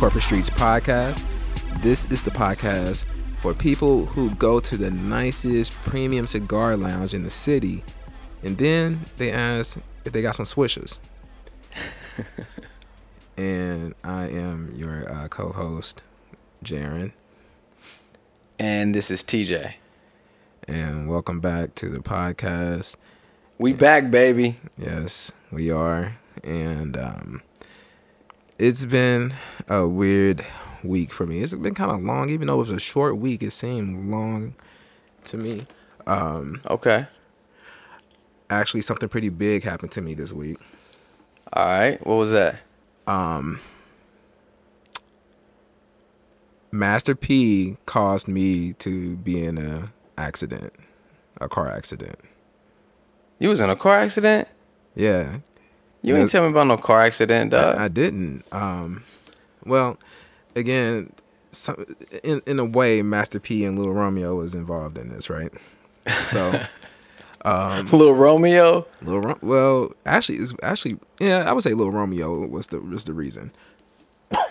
Welcome to the Corporate Streetz Podcast. This is the podcast for people who go to the nicest premium cigar lounge in the city and then they ask if they got some swishers. and I am your uh, co host, Jerren. And this is TJ. And welcome back to the podcast. We back, baby. Yes, we are. And um, it's been a weird week for me. It's been kind of long, even though it was a short week. It seemed long to me. Um, Okay. actually, something pretty big happened to me this week. All right. What was that? Um, Master P caused me to be in a accident, a car accident. You was in a car accident? Yeah, You ain't tell me about no car accident, dog. I, I didn't. Um, well, again, some, in in a way, Master P and Little Romeo was involved in this, right? So, um, Little Romeo. Little Ro- well, actually, it's actually yeah, I would say Little Romeo was the was the reason.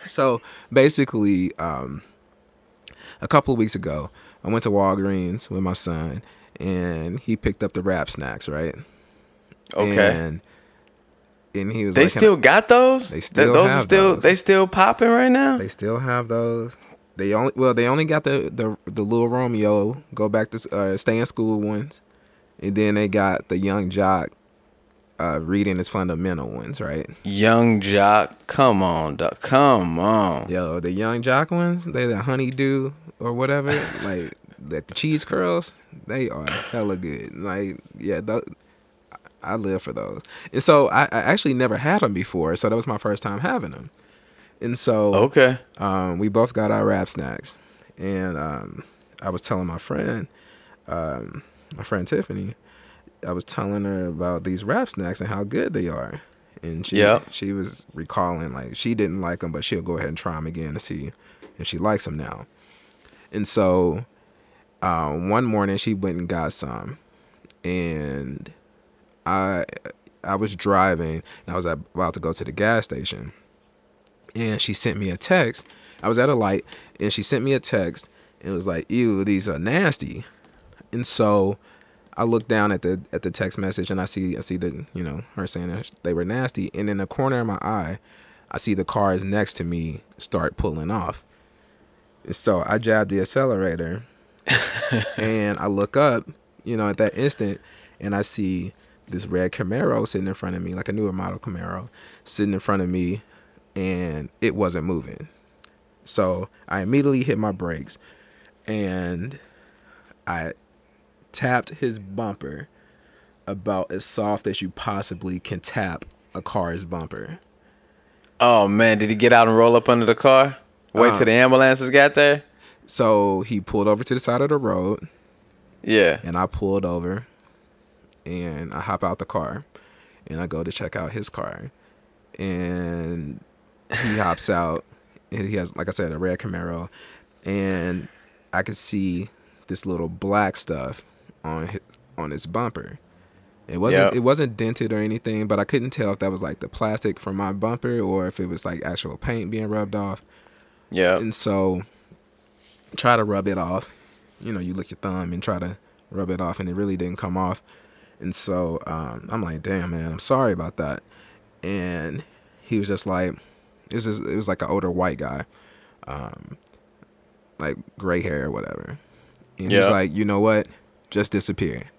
so basically, um, a couple of weeks ago, I went to Walgreens with my son, and he picked up the Rap Snacks, right? Okay. And, and he was they like, still got those. They Th- still those are still those. they still popping right now. They still have those. They only well, they only got the the the little Romeo go back to uh, stay in school ones, and then they got the Yung Joc uh, reading his fundamental ones, right? Yung Joc, come on, dog. Come on. Yo, the Yung Joc ones, they the honeydew or whatever, like that the cheese curls, they are hella good. Like yeah, I live for those. And so I, I actually never had them before, so that was my first time having them. And so Okay. um, we both got our Rap Snacks, and um, I was telling my friend, um, my friend Tiffany, I was telling her about these Rap Snacks and how good they are, and she Yep. she was recalling like she didn't like them, but she'll go ahead and try them again to see if she likes them now. And so uh, one morning she went and got some, and I I was driving and I was about to go to the gas station and she sent me a text. I was at a light and she sent me a text and it was like, "Ew, these are nasty." And so I look down at the at the text message and I see I see that you know her saying that they were nasty, and in the corner of my eye, I see the cars next to me start pulling off. So I jabbed the accelerator, and I look up, you know, at that instant, and I see this red Camaro sitting in front of me, like a newer model Camaro, sitting in front of me, and it wasn't moving. So I immediately hit my brakes, and I tapped his bumper about as soft as you possibly can tap a car's bumper. Oh man, did he get out and roll up under the car? Wait Uh. till the ambulances got there. So he pulled over to the side of the road, Yeah. and I pulled over, and I hop out the car, and I go to check out his car, and he hops out, and he has, like I said, a red Camaro, and I could see this little black stuff on his, on his bumper. It wasn't Yep. it wasn't dented or anything, but I couldn't tell if that was like the plastic from my bumper or if it was like actual paint being rubbed off. Yeah. And so try to rub it off. You know, you lick your thumb and try to rub it off and it really didn't come off. And so um, I'm like, damn man, I'm sorry about that. And he was just like it was just, it was like an older white guy. Um like gray hair or whatever. And he's like, you know what? Just disappear.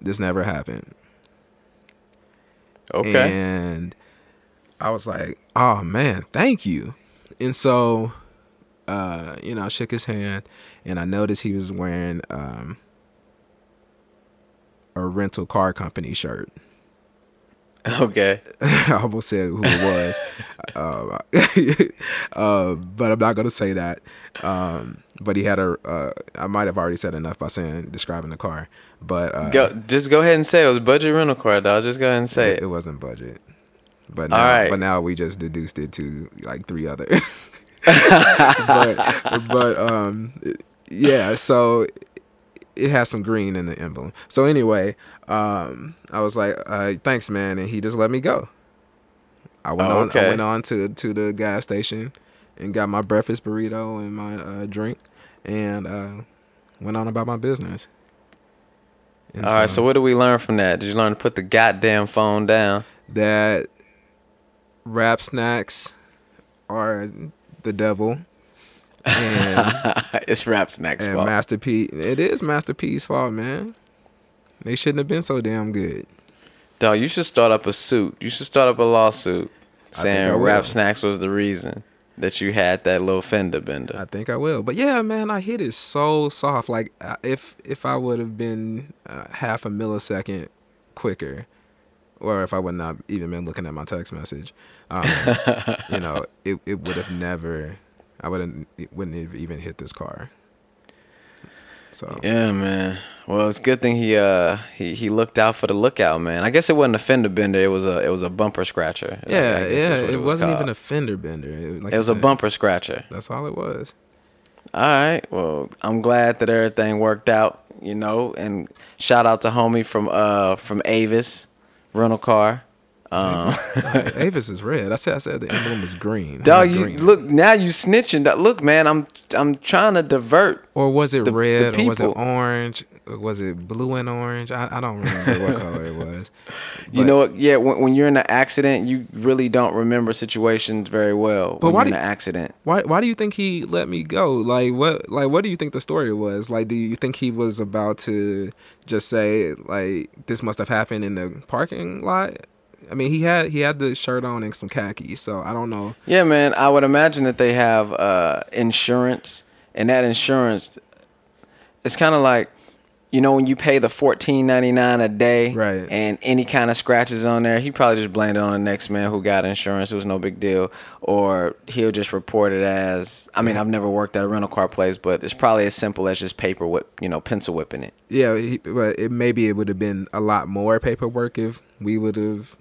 This never happened. Okay. And I was like, oh man, thank you. And so, uh, you know, I shook his hand and I noticed he was wearing um, a rental car company shirt. Okay. I almost said who it was, uh, uh, but I'm not gonna say that. Um, but he had a. Uh, I might have already said enough by saying describing the car, but uh, Go. Just go ahead and say it was budget rental car, dog. Just go ahead and say it, it. it wasn't budget. But All now, right. but now we just deduced it to like three other. but, but um, yeah. So it has some green in the emblem. So anyway, um, I was like, uh, "Thanks, man," and he just let me go. I went Oh, on. I went on to to the gas station and got my breakfast burrito and my uh, drink, and uh, went on about my business. And All right. So what did we learn from that? Did you learn to put the goddamn phone down? that rap snacks are the devil, and it's Rap's next and fault. Master P. It is Master P's fault, man. They shouldn't have been so damn good. Dog, you should start up a suit. You should start up a lawsuit I think I saying. Rap Snacks was the reason that you had that little fender bender. I think I will. But yeah, man, I hit it so soft. Like uh, if if I would have been uh, half a millisecond quicker, or if I would not even been looking at my text message, um, you know, it it would have never. I wouldn't. Wouldn't have even hit this car. So Yeah, man. Well, it's a good thing he uh he, he looked out for the lookout, man. I guess it wasn't a fender bender. It was a it was a bumper scratcher. I yeah, yeah, what it, was wasn't even a fender bender. It, like It was a bumper scratcher. That's all it was. All right. Well, I'm glad that everything worked out. You know, and shout out to homie from uh from Avis rental car. Um, Avis is red. I said I said the emblem was green. dog, not you green. look now you snitching. Dog. Look, man, I'm I'm trying to divert. Or was it the- the red? or was it orange? Or was it blue and orange? I, I don't remember what color it was. You know what? Yeah, when, when you're in an accident, you really don't remember situations very well. But when why you're in an accident. Why why do you think he let me go? Like what like what do you think the story was? Like do you think he was about to just say like this must have happened in the parking lot? I mean, he had he had the shirt on and some khakis, so I don't know. Yeah, man. I would imagine that they have uh, insurance, and that insurance, it's kind of like, you know, when you pay the fourteen ninety nine a day, Right. And any kind of scratches on there, he probably just blamed it on the next man who got insurance. It was no big deal, or he'll just report it as. I mean, I've never worked at a rental car place, but it's probably as simple as just paper whip, you know, pencil whipping it. Yeah, he, but it maybe it would have been a lot more paperwork if we would have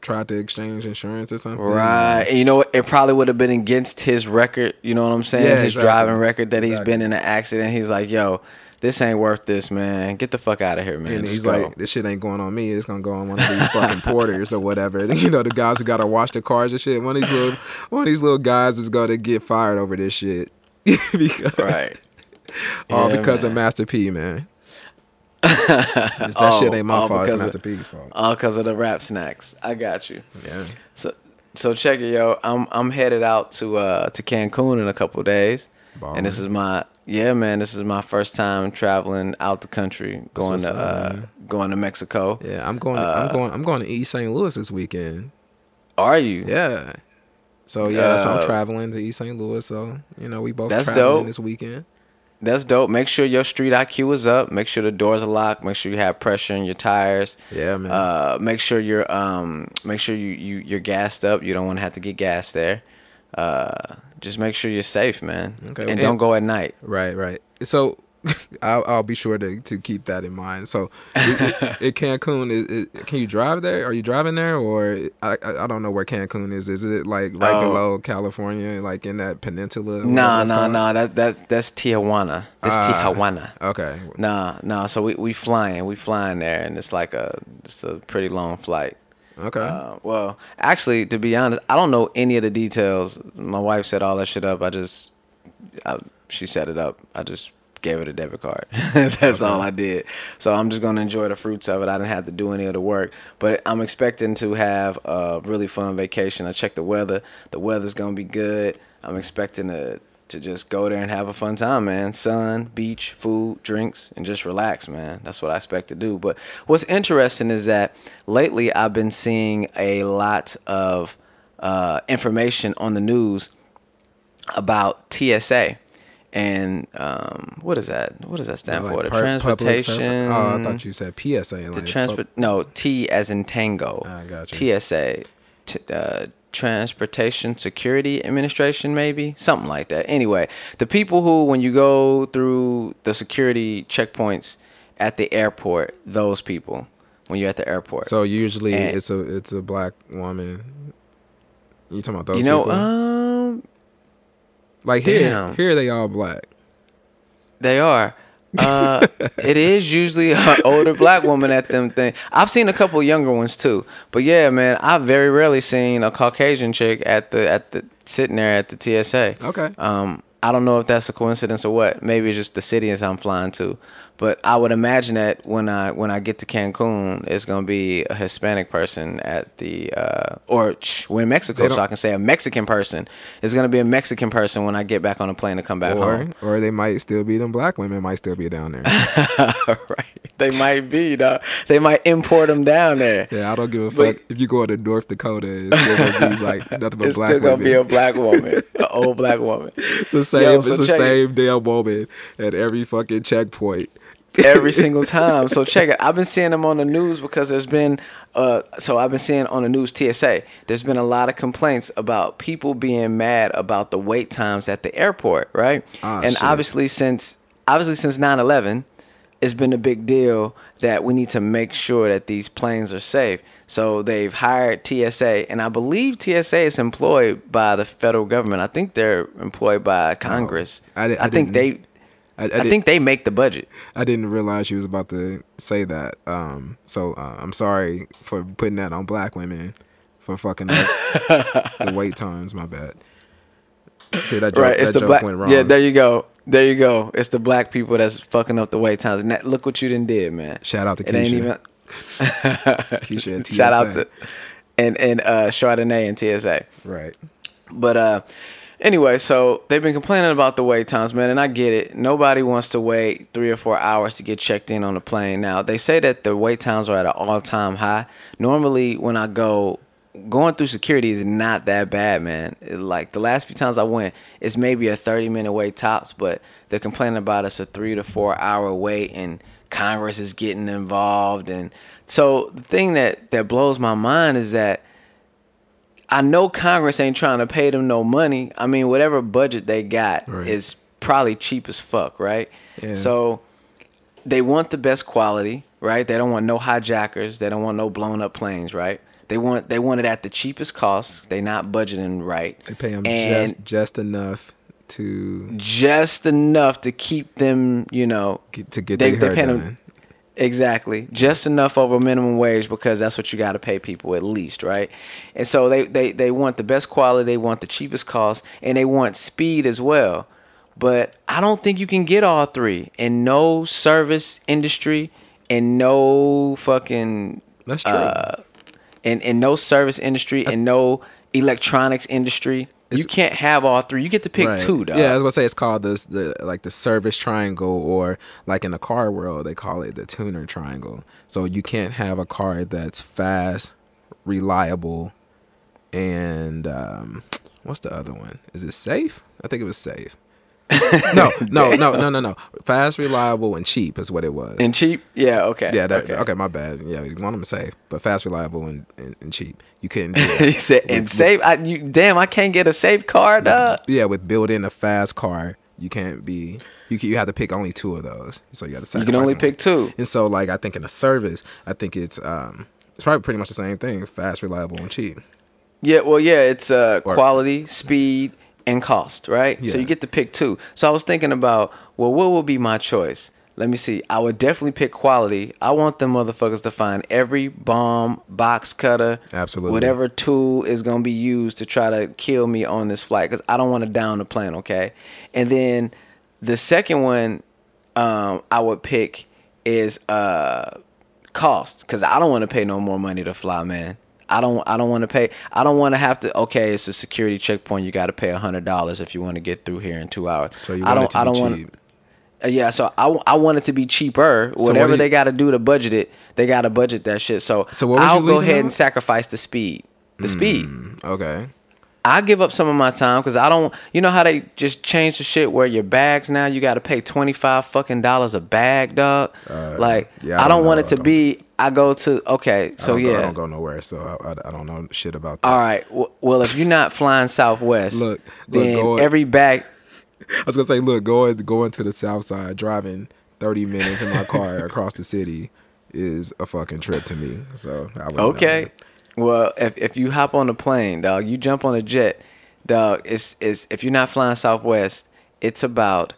tried to exchange insurance or something. Right. And you know what? It probably would have been against his record. You know what I'm saying? Yeah, his exactly. driving record that he's Exactly. been in an accident. He's like, yo, this ain't worth this, man. Get the fuck out of here, man. And Just he's go. like, this shit ain't going on me. It's gonna go on one of these fucking porters or whatever. You know, the guys who gotta wash the cars and shit. One of these little, one of these little guys is gonna get fired over this shit. because, right. All Yeah, because of. Master P, man. That shit Oh, ain't my fault. It's Master of- P's fault. All because of the rap snacks. I got you. Yeah. So, so check it, yo. I'm I'm headed out to uh to Cancun in a couple days, and this is my yeah, man. This is my first time traveling out the country, going to up, uh going to Mexico. Yeah, I'm going. Uh, I'm going. I'm going to East St. Louis this weekend. Are you? Yeah. So yeah, that's why Uh, I'm traveling to East St. Louis. So you know, we both That's traveling dope. this weekend. That's dope. Make sure your street IQ is up. Make sure the doors are locked. Make sure you have pressure in your tires. Yeah, man. Uh, make sure you're um, make sure you you you're gassed up. You don't want to have to get gas there. Uh, just make sure you're safe, man. Okay. And And- don't go at night. Right, right. So I'll, I'll be sure to, to keep that in mind. So it, it, Cancun is, is can you drive there? Are you driving there or I, I don't know where Cancun is. Is it like right Oh. below California, like in that peninsula? Nah, nah, called? nah. That that's that's Tijuana. That's Ah. Tijuana. Okay. Nah, nah. So we we flying. We flying there, and it's like a it's a pretty long flight. Okay. Uh, well, actually, to be honest, I don't know any of the details. My wife set all that shit up. I just, I, she set it up. I just gave it a debit card. That's all I did. So I'm just gonna enjoy the fruits of it. I didn't have to do any of the work, but I'm expecting to have a really fun vacation. I checked the weather. The weather's gonna be good. I'm expecting to to just go there and have a fun time, man. Sun, beach, food, drinks, and just relax, man. That's what I expect to do. But what's interesting is that lately I've been seeing a lot of uh, information on the news about TSA. And um, what is that? What does that stand Like for? The transportation. Oh, I thought you said PSA. The like transport. pub- No, T as in Tango. Ah, gotcha. TSA. T- uh, Transportation Security Administration, maybe something like that. Anyway, the people who, when you go through the security checkpoints at the airport, those people, when you're at the airport. So usually And- it's a it's a black woman. You talking about those you know, people? um, like here, damn. here they all black. they are, Uh, it is usually an older black woman at them thing. I've seen a couple younger ones too, but yeah, man, I've very rarely seen a Caucasian chick at the at the sitting there at the TSA. Okay. Um, I don't know if that's a coincidence or what. Maybe it's just the cities I'm flying to. But I would imagine that when I when I get to Cancun, it's gonna be a Hispanic person at the uh, or sh- we're in Mexico, so I can say a Mexican person. It's gonna be a Mexican person when I get back on the plane to come back Or home. or they might still be them black women might still be down there. right? They might be, dog. They might import them down there. Yeah, I don't give a But- fuck if you go to North Dakota. It's still gonna be like nothing but It's black still gonna women. be a black woman, an old black woman. it's the same. Yo, it's so the check it. same damn woman at every fucking checkpoint. Every single time. So check it. I've been seeing them on the news because there's been uh so I've been seeing on the news TSA. There's been a lot of complaints about people being mad about the wait times at the airport, right? Ah, and shit. obviously since obviously since 9/11, it's been a big deal that we need to make sure that these planes are safe. So they've hired TSA, and I believe TSA is employed by the federal government. I think they're employed by Congress. I I I think they. I, I, I think they make the budget. I didn't realize she was about to say that. Um, so uh, I'm sorry for putting that on black women for fucking up the wait times. My bad. See that joke, right, it's that the joke black. went wrong. Yeah, there you go. There you go. It's the black people that's fucking up the wait times. And that, look what you done did, man. Shout out to It ain't even. Keisha Shout out to and and uh, Chardonnay and TSA. right. But uh, anyway, so they've been complaining about the wait times, man, and I get it. Nobody wants to wait three or four hours to get checked in on the plane. Now they say that the wait times are at an all-time high. Normally, when I go, going through security is not that bad, man. Like the last few times I went, it's maybe a thirty-minute wait tops, but they're complaining about it's a three to four-hour wait, and Congress is getting involved, and so the thing that that blows my mind is that I know Congress ain't trying to pay them no money. I mean, whatever budget they got Right. is probably cheap as fuck, right? Yeah. So they want the best quality, right? They don't want no hijackers. They don't want no blown up planes, right? They want they want it at the cheapest cost. They not budgeting right. They pay them and just just enough to just enough to keep them, you know, get, to get They- their they paying them-. Exactly. Just enough over minimum wage because that's what you got to pay people at least, right? And so they, they, they want the best quality, they want the cheapest cost, and they want speed as well. But I don't think you can get all three in no service industry and no fucking That's true. uh, in, in no service industry and no electronics industry. You can't have all three. You get to pick Right. two, dog. Yeah, I was gonna say it's called this the like the service triangle, or like in the car world they call it the tuner triangle. So you can't have a car that's fast, reliable, and um, what's the other one? Is it safe? I think it was safe. no, no, no, no, no, no. Fast, reliable, and cheap is what it was. And cheap? Yeah, okay. yeah, that, okay. okay. my bad. Yeah, you want them safe, but fast, reliable, and, and, and cheap. You couldn't do he said, and safe. I, you, damn, I can't get a safe car, dog. yeah, with building a fast car, you can't be. You can, you have to pick only two of those, so you got to. You can only pick two. And so, like, I think in a service, I think it's um, it's probably pretty much the same thing: fast, reliable, and cheap. Yeah, well, yeah, it's uh, Or- quality, speed, and cost, right? So you get to pick two. So I was thinking about, well, what would be my choice? Let me see. I would definitely pick quality. I want them motherfuckers to find every bomb, box cutter, Absolutely. whatever tool is gonna be used to try to kill me on this flight, because I don't want to down the plane. Okay, and then the second one um, I would pick is uh, cost, because I don't want to pay no more money to fly, man. I don't. I don't want to pay. I don't want to have to. Okay, it's a security checkpoint. You got to pay a hundred dollars if you want to get through here in two hours. So you want I don't. it to I don't want. cheap. Uh, yeah, so I, I want it to be cheaper. what Whatever do you- they got to do to budget it, they got to budget that shit. So, So what I'll go ahead out? and sacrifice the speed. The speed. Okay. I give up some of my time because I don't. You know how they just change the shit where your bags now you got to pay twenty five fucking dollars a bag, dog. like Uh, yeah, I I, don't don't want know. it to be. I go to okay, so I don't go- yeah. I don't go nowhere, so I, I, I don't know shit about that. All right. Well, if you're not flying Southwest, Look, look, then every bag. I was gonna say, look, going going to the south side, driving thirty minutes in my car across the city is a fucking trip to me. So I would Okay. Well, if if you hop on a plane, dog, you jump on a jet, dog. It's it's if you're not flying Southwest, it's about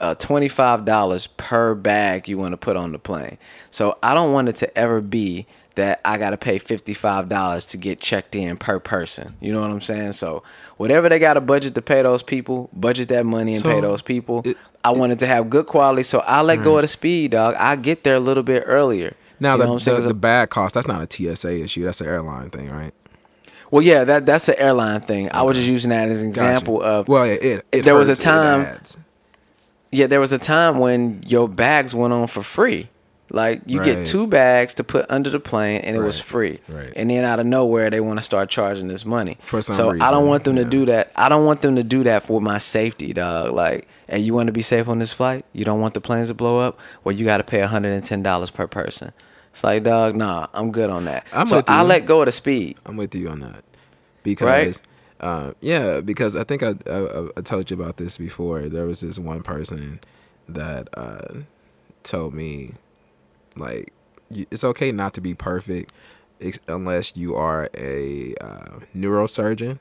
uh, $25 per bag you want to put on the plane. So I don't want it to ever be that I got to pay $55 to get checked in per person. You know what I'm saying? So whatever they got a budget to pay those people, budget that money and So, pay those people. it- I wanted to have good quality, so I let go of the speed, dog. I get there a little bit earlier. Now You know the, what I'm saying? the the bag cost that's not a TSA issue. That's an airline thing, right? Well, yeah, that that's an airline thing. I was just using that as an Gotcha. example of well, it, it, it there was a time- yeah, there was a time when your bags went on for free. Like you Right. get two bags to put under the plane, and it was free. right. And then out of nowhere, they want to start charging this money. For some so I don't want them yeah. to do that. I don't want them to do that for my safety, dog. Like, and you want to be safe on this flight? You don't want the planes to blow up? Well, you got to pay hundred and ten dollars per person. It's like, dog, nah, I'm good on that. I'm so I let go of the speed. I'm with you on that because, uh, yeah, because I think I, I I told you about this before. There was this one person that uh, told me like it's okay not to be perfect unless you are a uh, neurosurgeon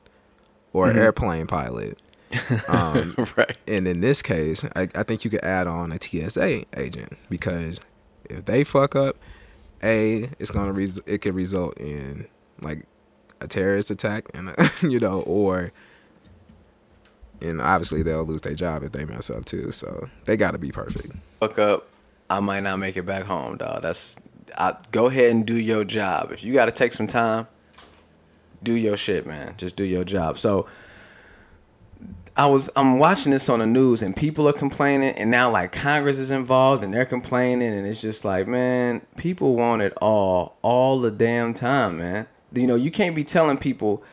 or Mm-hmm. airplane pilot. Um, right. and in this case, I, I think you could add on a TSA agent because if they fuck up, a it's gonna res- it could result in like a terrorist attack and you know or and obviously they'll lose their job if they mess up too. So they got to be perfect. fuck up, I might not make it back home, dog. That's I go ahead and do your job. If you got to take some time, do your shit, man. Just do your job. So I was I'm watching this on the news and people are complaining and now like Congress is involved and they're complaining and it's just like, man, people want it all all the damn time, man. You know, you can't be telling people,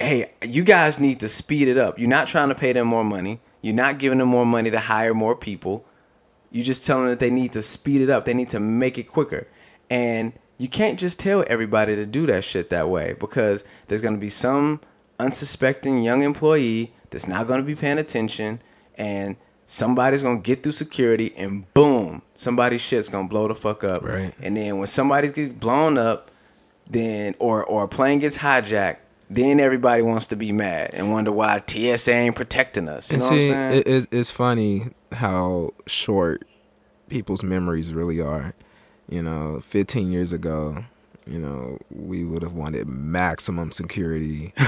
"Hey, you guys need to speed it up." You're not trying to pay them more money. You're not giving them more money to hire more people. you're just tell them that they need to speed it up. They need to make it quicker. And you can't just tell everybody to do that shit that way because there's going to be some unsuspecting young employee that's not going to be paying attention and somebody's going to get through security and boom, somebody's shit's going to blow the fuck up. Right. And then when somebody gets blown up, then or or a plane gets hijacked, then everybody wants to be mad and wonder why TSA ain't protecting us. You and know see, what I'm saying? it, it's it's funny how short people's memories really are. You know, 15 years ago, you know, we would have wanted maximum security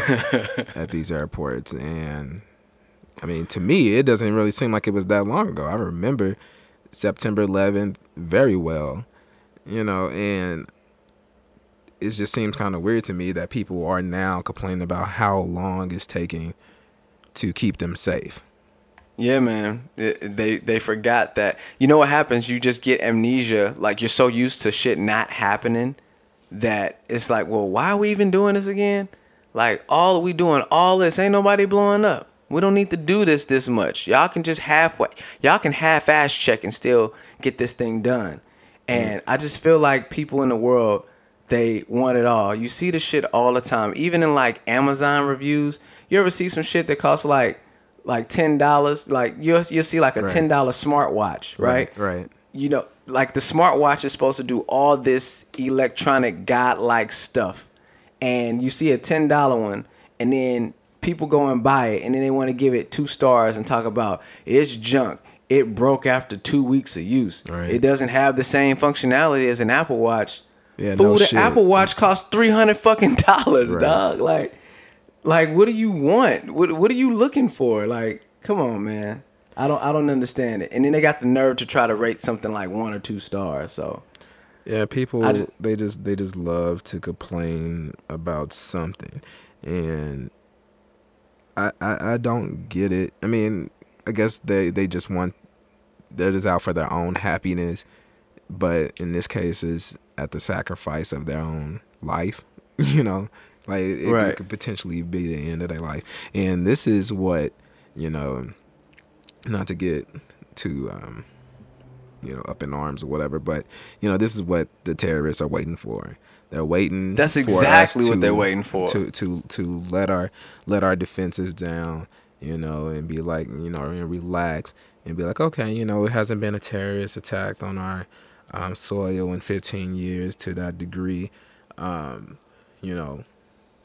at these airports, and I mean, to me, it doesn't really seem like it was that long ago. I remember September 11th very well, you know, and it just seems kind of weird to me that people are now complaining about how long it's taking to keep them safe. Yeah, man. It- they they forgot that. You know what happens? You just get amnesia. Like you're so used to shit not happening that it's like, well, why are we even doing this again? Like all we doing all this ain't nobody blowing up. We don't need to do this this much. Y'all can just halfway. Y'all can half ass check and still get this thing done. And I just feel like people in the world they want it all. You see the shit all the time. Even in like Amazon reviews, you ever see some shit that costs like like ten dollars? Like you'll you'll see like a ten dollar smartwatch, right? Right. You know, like the smartwatch is supposed to do all this electronic godlike stuff, and you see a ten dollar one, and then people go and buy it, and then they want to give it two stars and talk about it's junk. It broke after two weeks of use. Right. It doesn't have the same functionality as an Apple Watch. Yeah, no the shit. Apple Watch costs three hundred fucking dollars, Right. dog. Like, like, what do you want? What What are you looking for? Like, come on, man. I don't I don't understand it. And then they got the nerve to try to rate something like one or two stars. So Yeah, people just- they just they just love to complain about something, and I, I I don't get it. I mean, I guess they they just want they're just out for their own happiness, but in this case, is at the sacrifice of their own life. You know, like it, it could potentially be the end of their life, and this is what you know. Not to get too um, you know, up in arms or whatever. But you know, this is what the terrorists are waiting for. They're waiting. That's exactly what they're waiting for. To to to let our let our defenses down. You know, and be like, you know, and relax and be like, okay, you know, it hasn't been a terrorist attack on our um, soil in 15 years to that degree. Um, you know,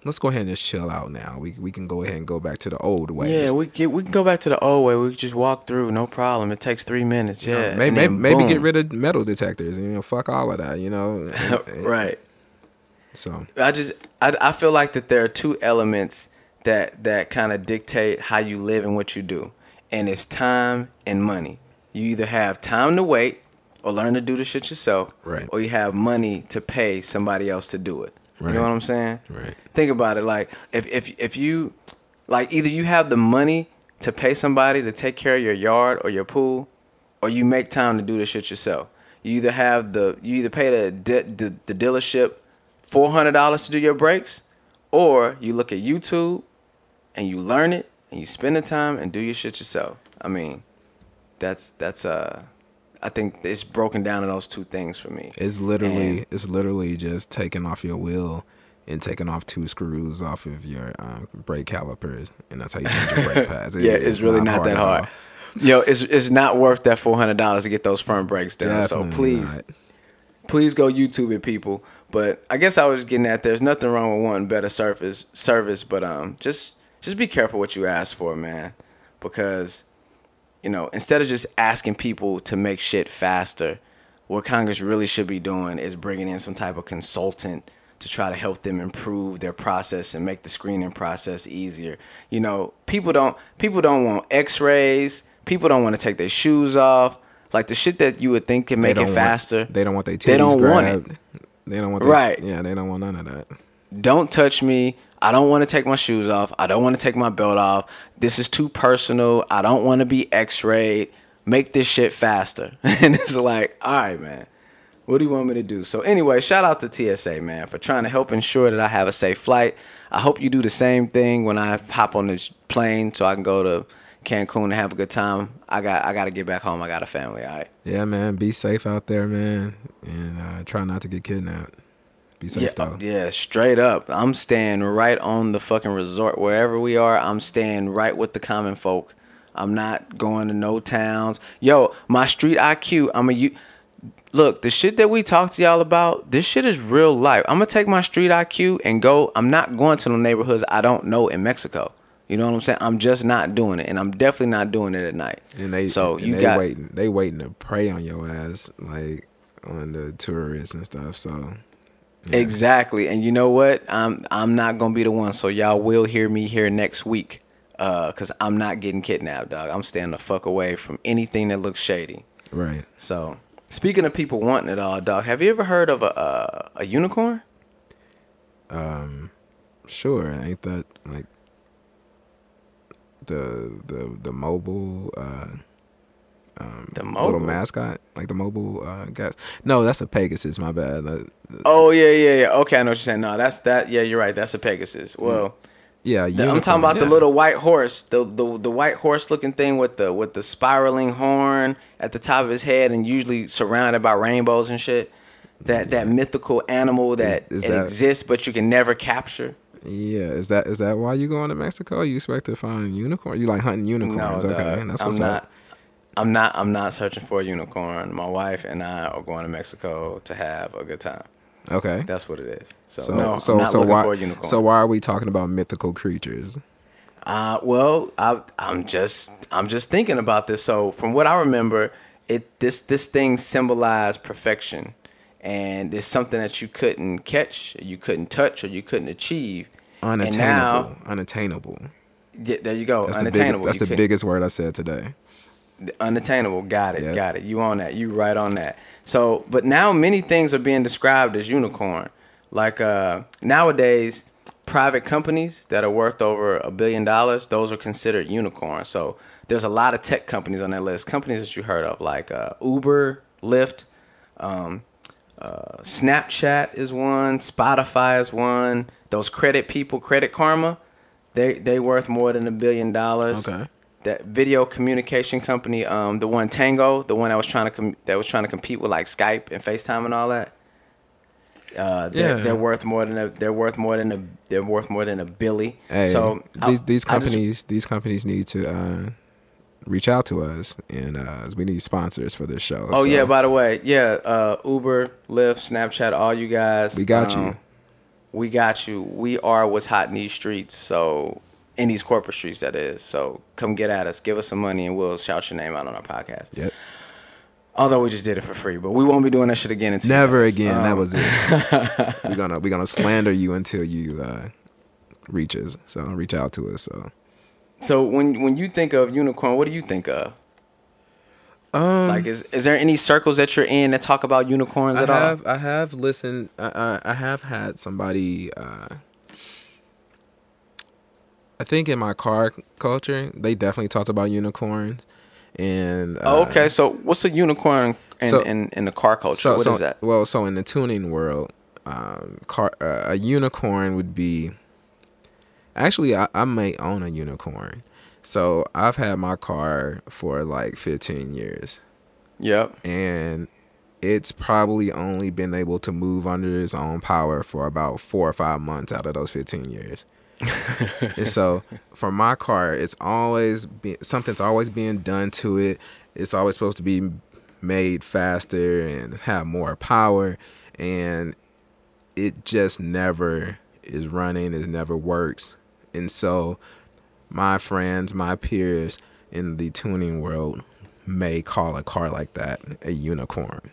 let's go ahead and just chill out now. We we can go ahead and go back to the old way. Yeah, we get, we can go back to the old way. We can just walk through, no problem. It takes three minutes. You know, Yeah, maybe maybe, maybe get rid of metal detectors. You know, fuck all of that. You know, right. So I just I, I feel like that there are two elements that that kind of dictate how you live and what you do, and it's time and money. You either have time to wait or learn to do the shit yourself, Right. or you have money to pay somebody else to do it. You know what I'm saying? Right. Think about it. Like if if if you like either you have the money to pay somebody to take care of your yard or your pool, or you make time to do the shit yourself. You either have the you either pay the the, the dealership four hundred dollars to do your brakes, or you look at YouTube and you learn it and you spend the time and do your shit yourself. I mean, that's that's uh, I think it's broken down in those two things for me. it's literally And- it's literally just taking off your wheel and taking off two screws off of your um, brake calipers, and that's how you change your brake pads. It- yeah, it's, really not, that hard. Yo, it's it's not worth that four hundred dollars to get those front brakes done. Definitely so please, not. please go YouTube it, people. But I guess I was getting at there's nothing wrong with wanting better service service, but um just just be careful what you ask for, man. Because, you know, instead of just asking people to make shit faster, what Congress really should be doing is bringing in some type of consultant to try to help them improve their process and make the screening process easier. You know, people don't people don't want x-rays, people don't want to take their shoes off. Like the shit that you would think can make it faster. Want, they don't want their titties They don't want it. grabbed. They don't want their, Right. Yeah, they don't want none of that. don't touch me. I don't want to take my shoes off. I don't want to take my belt off. This is too personal. I don't want to be x-rayed. Make this shit faster. and it's like, all right, man. What do you want me to do? So anyway, shout out to TSA, man, for trying to help ensure that I have a safe flight. I hope you do the same thing when I hop on this plane so I can go to Cancun and have a good time. I got I got to get back home. I got a family, all right? Yeah, man. Be safe out there, man, and uh, try not to get kidnapped. Be safe Yeah, though. yeah, straight up. I'm staying right on the fucking resort wherever we are. I'm staying right with the common folk. I'm not going to no towns. Yo, my street IQ. I'm a you. Look, the shit that we talk to y'all about, this shit is real life. I'm gonna take my street IQ and go. I'm not going to no neighborhoods I don't know in Mexico. You know what I'm saying? I'm just not doing it, and I'm definitely not doing it at night. And they so and you they got waiting. They waiting to prey on your ass, like on the tourists and stuff. So yeah. Exactly. And you know what? I'm I'm not gonna be the one. So y'all will hear me here next week. Uh, cause I'm not getting kidnapped, dog. I'm staying the fuck away from anything that looks shady. right. So speaking of people wanting it all, dog, have you ever heard of a a, a unicorn? Um, sure, ain't that like the the the mobile uh The little mobile. mascot, like the mobile uh guys? No, that's a Pegasus. My bad. That- that's- Oh yeah, yeah, yeah. Okay, I know what you're saying. No, that's that. Yeah, you're right. That's a Pegasus. Well, yeah, the- I'm talking about the little white horse, the, the the white horse looking thing with the with the spiraling horn at the top of his head, and usually surrounded by rainbows and shit. That that mythical animal that, is it that- exists but you can never capture. Yeah, is that is that why you going to Mexico? You expect to find a unicorn? You like hunting unicorns? no, okay, dog. that's I'm what's not. up. I'm not. I'm not searching for a unicorn. My wife and I are going to Mexico to have a good time. Okay. That's what it is. So, So no, so I'm not so looking why for a unicorn. so why are we talking about mythical creatures? Uh, well, I, I'm just I'm just thinking about this. So from what I remember, it this this thing symbolized perfection, and it's something that you couldn't catch, you couldn't touch, or you couldn't achieve. Unattainable. Now, unattainable. yeah, there you go, That's unattainable. the, biggest, that's You the couldn't- biggest word I said today. Unattainable. Got it. Yep. Got it. You on that? You right on that. So, but now many things are being described as unicorn. Like uh, nowadays, private companies that are worth over a billion dollars, those are considered unicorns. So there's a lot of tech companies on that list. Companies that you heard of, like uh, Uber, Lyft, um, uh, Snapchat is one, Spotify is one. Those credit people, Credit Karma, they they worth more than a billion dollars Okay. That video communication company, um, the one Tango, the one that was trying to com- that was trying to compete with like Skype and FaceTime and all that. Uh, they're, Yeah. they're worth more than a they're worth more than a they're worth more than a billy. Hey, so I- these these just- companies these companies need to uh, reach out to us, and uh, we need sponsors for this show. oh so yeah, by the way, yeah, uh, Uber, Lyft, Snapchat, all you guys, we got um, you. we got you. We are what's hot in these streets. So in these corporate streets, that is. So come get at us. Give us some money, and we'll shout your name out on our podcast. Yep. Although we just did it for free, but we won't be doing that shit again. Until Never us. again. that Um, was it. we're gonna we're gonna slander you until you uh, reaches. So reach out to us. So So when when you think of unicorn, what do you think of? um, Like, is is there any circles that you're in that talk about unicorns I at have I have listened. I I, I have had somebody. Uh, I think in my car culture, they definitely talked about unicorns, and uh. Oh, okay, so what's a unicorn in, so- in, in the car culture? So, What is so that? well, so in the tuning world, um, car uh, a unicorn would be. Actually, I, I may own a unicorn. So I've had my car for like 15 years, Yep. and it's probably only been able to move under its own power for about four or five months out of those 15 years. And so for my car, it's always be, something's always being done to it. It's always supposed to be made faster and have more power, and it just never is running. It never works, and so my friends, my peers in the tuning world may call a car like that a unicorn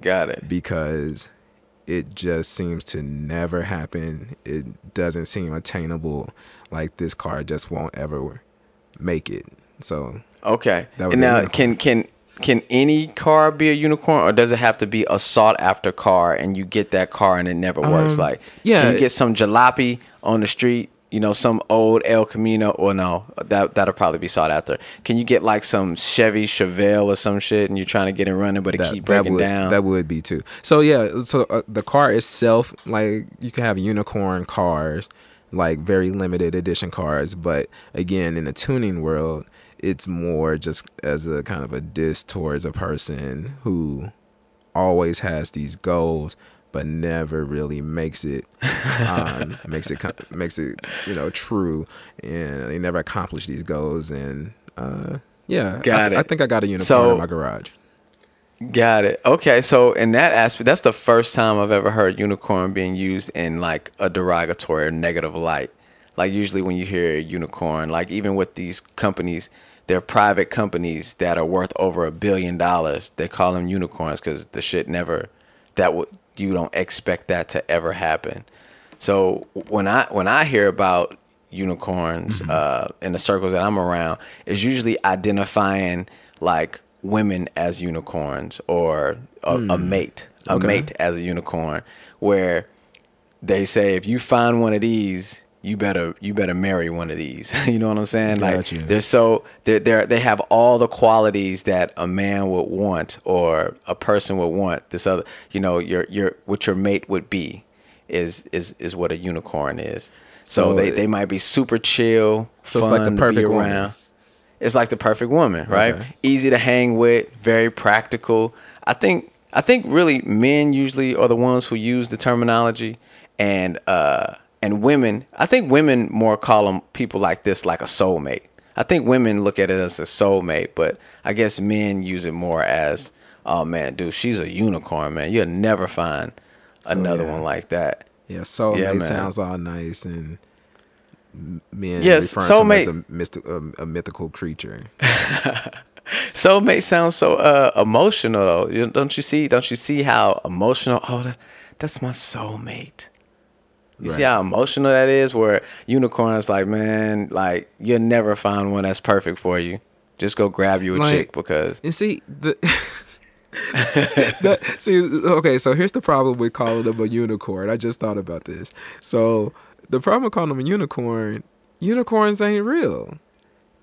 Got it. because it just seems to never happen. It doesn't seem attainable. Like this car just won't ever make it. So Okay. That and now, can can can any car be a unicorn, or does it have to be a sought after car, and you get that car and it never works? Um, Like, yeah, can you get some jalopy on the street? You know, some old El Camino, or no, that that'll probably be sought after. Can you get like some Chevy Chevelle or some shit, and you're trying to get it running, but it that, keep that breaking would down? that would be too. So yeah, so uh, the car itself, like you can have unicorn cars, like very limited edition cars, but again, in the tuning world, it's more just as a kind of a diss towards a person who always has these goals but never really makes it um, makes it makes it you know true and they never accomplish these goals and uh, yeah Got I, it. I think I got a unicorn So- in my garage Got it. Okay, so in that aspect, that's the first time I've ever heard unicorn being used in like a derogatory or negative light. Like usually when you hear unicorn, like even with these companies, they're private companies that are worth over a billion dollars. They call them unicorns because the shit never that would you don't expect that to ever happen. So when I when I hear about unicorns uh, in the circles that I'm around, it's usually identifying like women as unicorns or a, a mate, a Okay. mate as a unicorn, where they say if you find one of these, you better you better marry one of these. you know what I'm saying? Like Gotcha. they're so they're, they're they have all the qualities that a man would want or a person would want. This other, you know, your your what your mate would be is is is what a unicorn is. So, So they, they might be super chill, So fun it's like the to be perfect woman. around. It's like the perfect woman, right? Okay. Easy to hang with, very practical. I think I think really men usually are the ones who use the terminology, and uh, and women. I think women more call them people like this like a soulmate. I think women look at it as a soulmate, but I guess men use it more as, oh man, dude, she's a unicorn, man. You'll never find another yeah. one like that. Yeah, soulmate Yeah, sounds all nice and men Yes, referring to him as soulmate- a, myst- a, a mythical creature. Soulmate sounds so uh, emotional though. Don't you see? Don't you see how emotional? Oh, that, that's my soulmate. You see how emotional that is? Where unicorn is like, man, like you'll never find one that's perfect for you. Just go grab you a Like- chick because And see the, the see okay, so here's the problem with calling them a unicorn. I just thought about this. So the problem with calling them a unicorn, unicorns ain't real.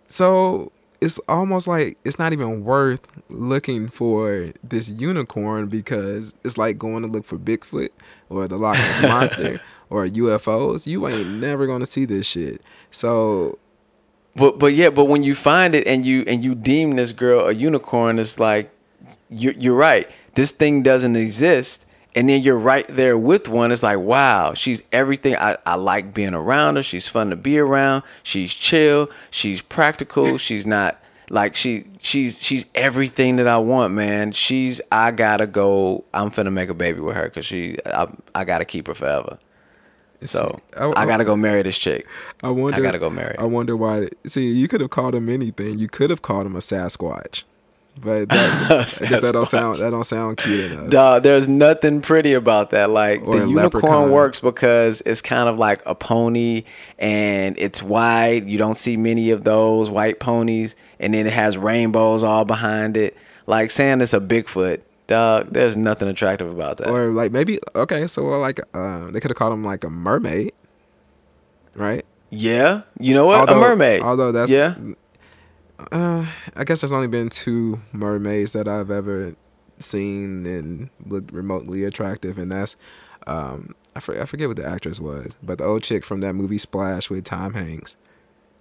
So it's almost like it's not even worth looking for this unicorn because it's like going to look for Bigfoot or the Loch Ness monster or UFOs. You ain't never gonna see this shit. So But but yeah, but when you find it and you and you deem this girl a unicorn, it's like you're you're right. This thing doesn't exist, and then you're right there with one. It's like wow, she's everything. I I like being around her. She's fun to be around. She's chill. She's practical. She's not like she she's she's everything that I want, man. She's I gotta go. I'm finna make a baby with her because she I I gotta keep her forever. So See, I- I, gotta go marry this chick. I wonder. I gotta go marry. I wonder why. See, you could have called him anything. You could have called him a Sasquatch, but that, I guess that don't sound that don't sound cute enough. Dog, there's nothing pretty about that. Like Or the unicorn leprechaun. works because it's kind of like a pony and it's white. You don't see many of those white ponies, and then it has rainbows all behind it. Like saying it's a Bigfoot, dog. There's nothing attractive about that. Or like maybe okay, so like uh, they could have called him like a mermaid, right? yeah, you know what? Although- a mermaid. although that's- yeah. Uh, I guess there's only been two mermaids that I've ever seen and looked remotely attractive, and that's um, I, for, I forget what the actress was, but the old chick from that movie Splash with Tom Hanks,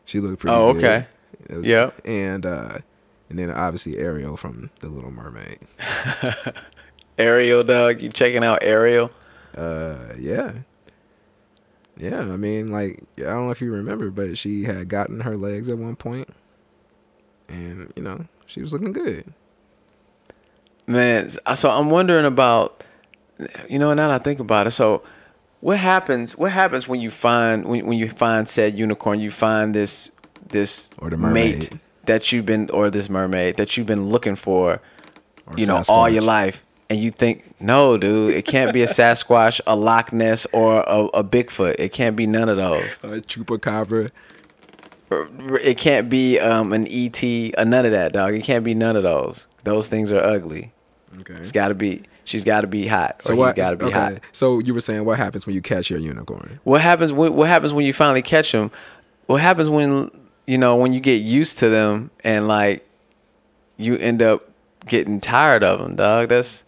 she looked pretty. Oh, okay. Was- Yep. and uh, and then obviously Ariel from The Little Mermaid. Ariel, dog. You checking out Ariel? Uh, yeah. Yeah, I mean, like, I don't know if you remember, but she had gotten her legs at one point, and you know, she was looking good. Man, so I'm wondering about, you know, now that I think about it, so what happens? What happens when you find when when you find said unicorn? You find this this Or the mate mermaid. That you've been or this mermaid that you've been looking for, Or you know, all your life, and you think, no, dude, it can't be a Sasquatch, a Loch Ness, or a, a Bigfoot. It can't be none of those. A chupacabra. It can't be um, an ET, uh, none of that, dog. It can't be none of those. Those things are ugly. Okay. It's got to be. She's got to be hot. So what? He's got to be okay. hot. So you were saying what happens when you catch your unicorn? What happens? What, what happens when you finally catch them? What happens when you know when you get used to them and like you end up getting tired of them, dog? That's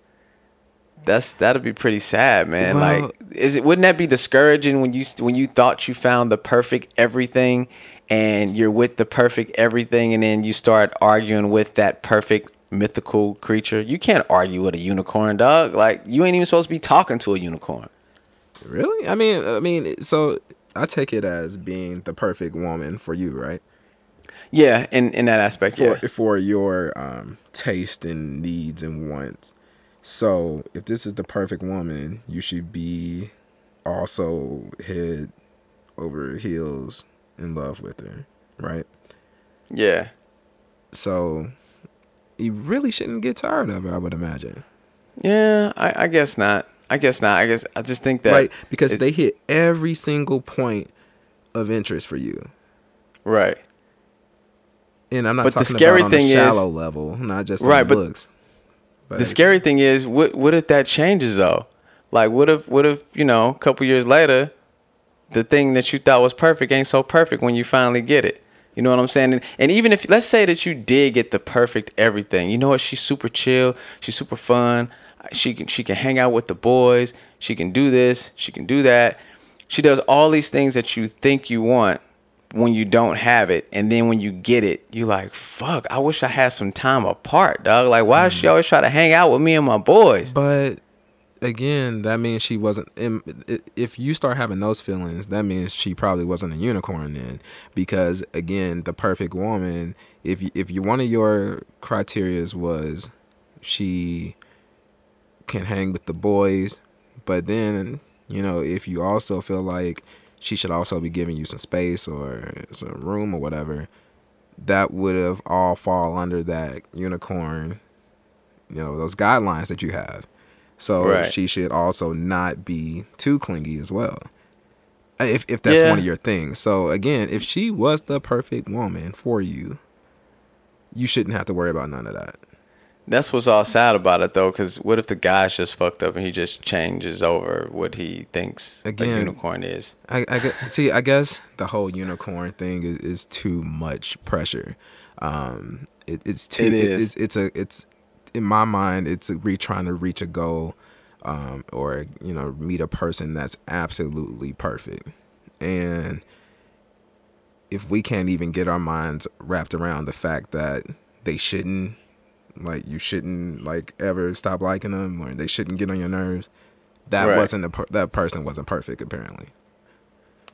that's that'd be pretty sad, man. Well- like, is it? Wouldn't that be discouraging when you when you thought you found the perfect everything? And you're with the perfect everything, and then you start arguing with that perfect mythical creature. You can't argue with a unicorn, dog. Like you ain't even supposed to be talking to a unicorn. Really? I mean, I mean, so I take it as being the perfect woman for you, right? Yeah, in in that aspect, For yeah. for your um taste and needs and wants. So if this is the perfect woman, you should be also head over heels in love with her, right? Yeah. So you really shouldn't get tired of her, I would imagine. Yeah, I, I guess not. I guess not. I guess I just think that right? Because they hit every single point of interest for you. right. And I'm not But the scary about on thing a is- level, not just Right, but looks. But The scary thing is, what what if that changes though? Like, what if what if you know, a couple years later, the thing that you thought was perfect ain't so perfect when you finally get it. You know what I'm saying? And, and even if let's say that you did get the perfect everything, you know what? She's super chill. She's super fun. She can she can hang out with the boys. She can do this. She can do that. She does all these things that you think you want when you don't have it, and then when you get it, you're like, fuck. I wish I had some time apart, dog. Like, why does she mm. always try to hang out with me and my boys? But again, that means she wasn't. If you start having those feelings, that means she probably wasn't a unicorn then. Because again, the perfect woman. If you, if you one of your criterias was she can hang with the boys, but then you know if you also feel like she should also be giving you some space or some room or whatever, that would have all fall under that unicorn. You know those guidelines that you have. So Right. she should also not be too clingy as well. Uh, if if that's Yeah. one of your things. So again, if she was the perfect woman for you, you shouldn't have to worry about none of that. That's what's all sad about it though, because what if the guy's just fucked up and he just changes over what he thinks a Again- unicorn is? I, I see. I guess the whole unicorn thing is, is too much pressure. Um, it, it's too. It it- is. it's it's a it's in my mind. It's a re trying to reach a goal, um, or you know, meet a person that's absolutely perfect, and if we can't even get our minds wrapped around the fact that they shouldn't, like, you shouldn't like ever stop liking them, or they shouldn't get on your nerves. That Right. wasn't a per- that person wasn't perfect apparently.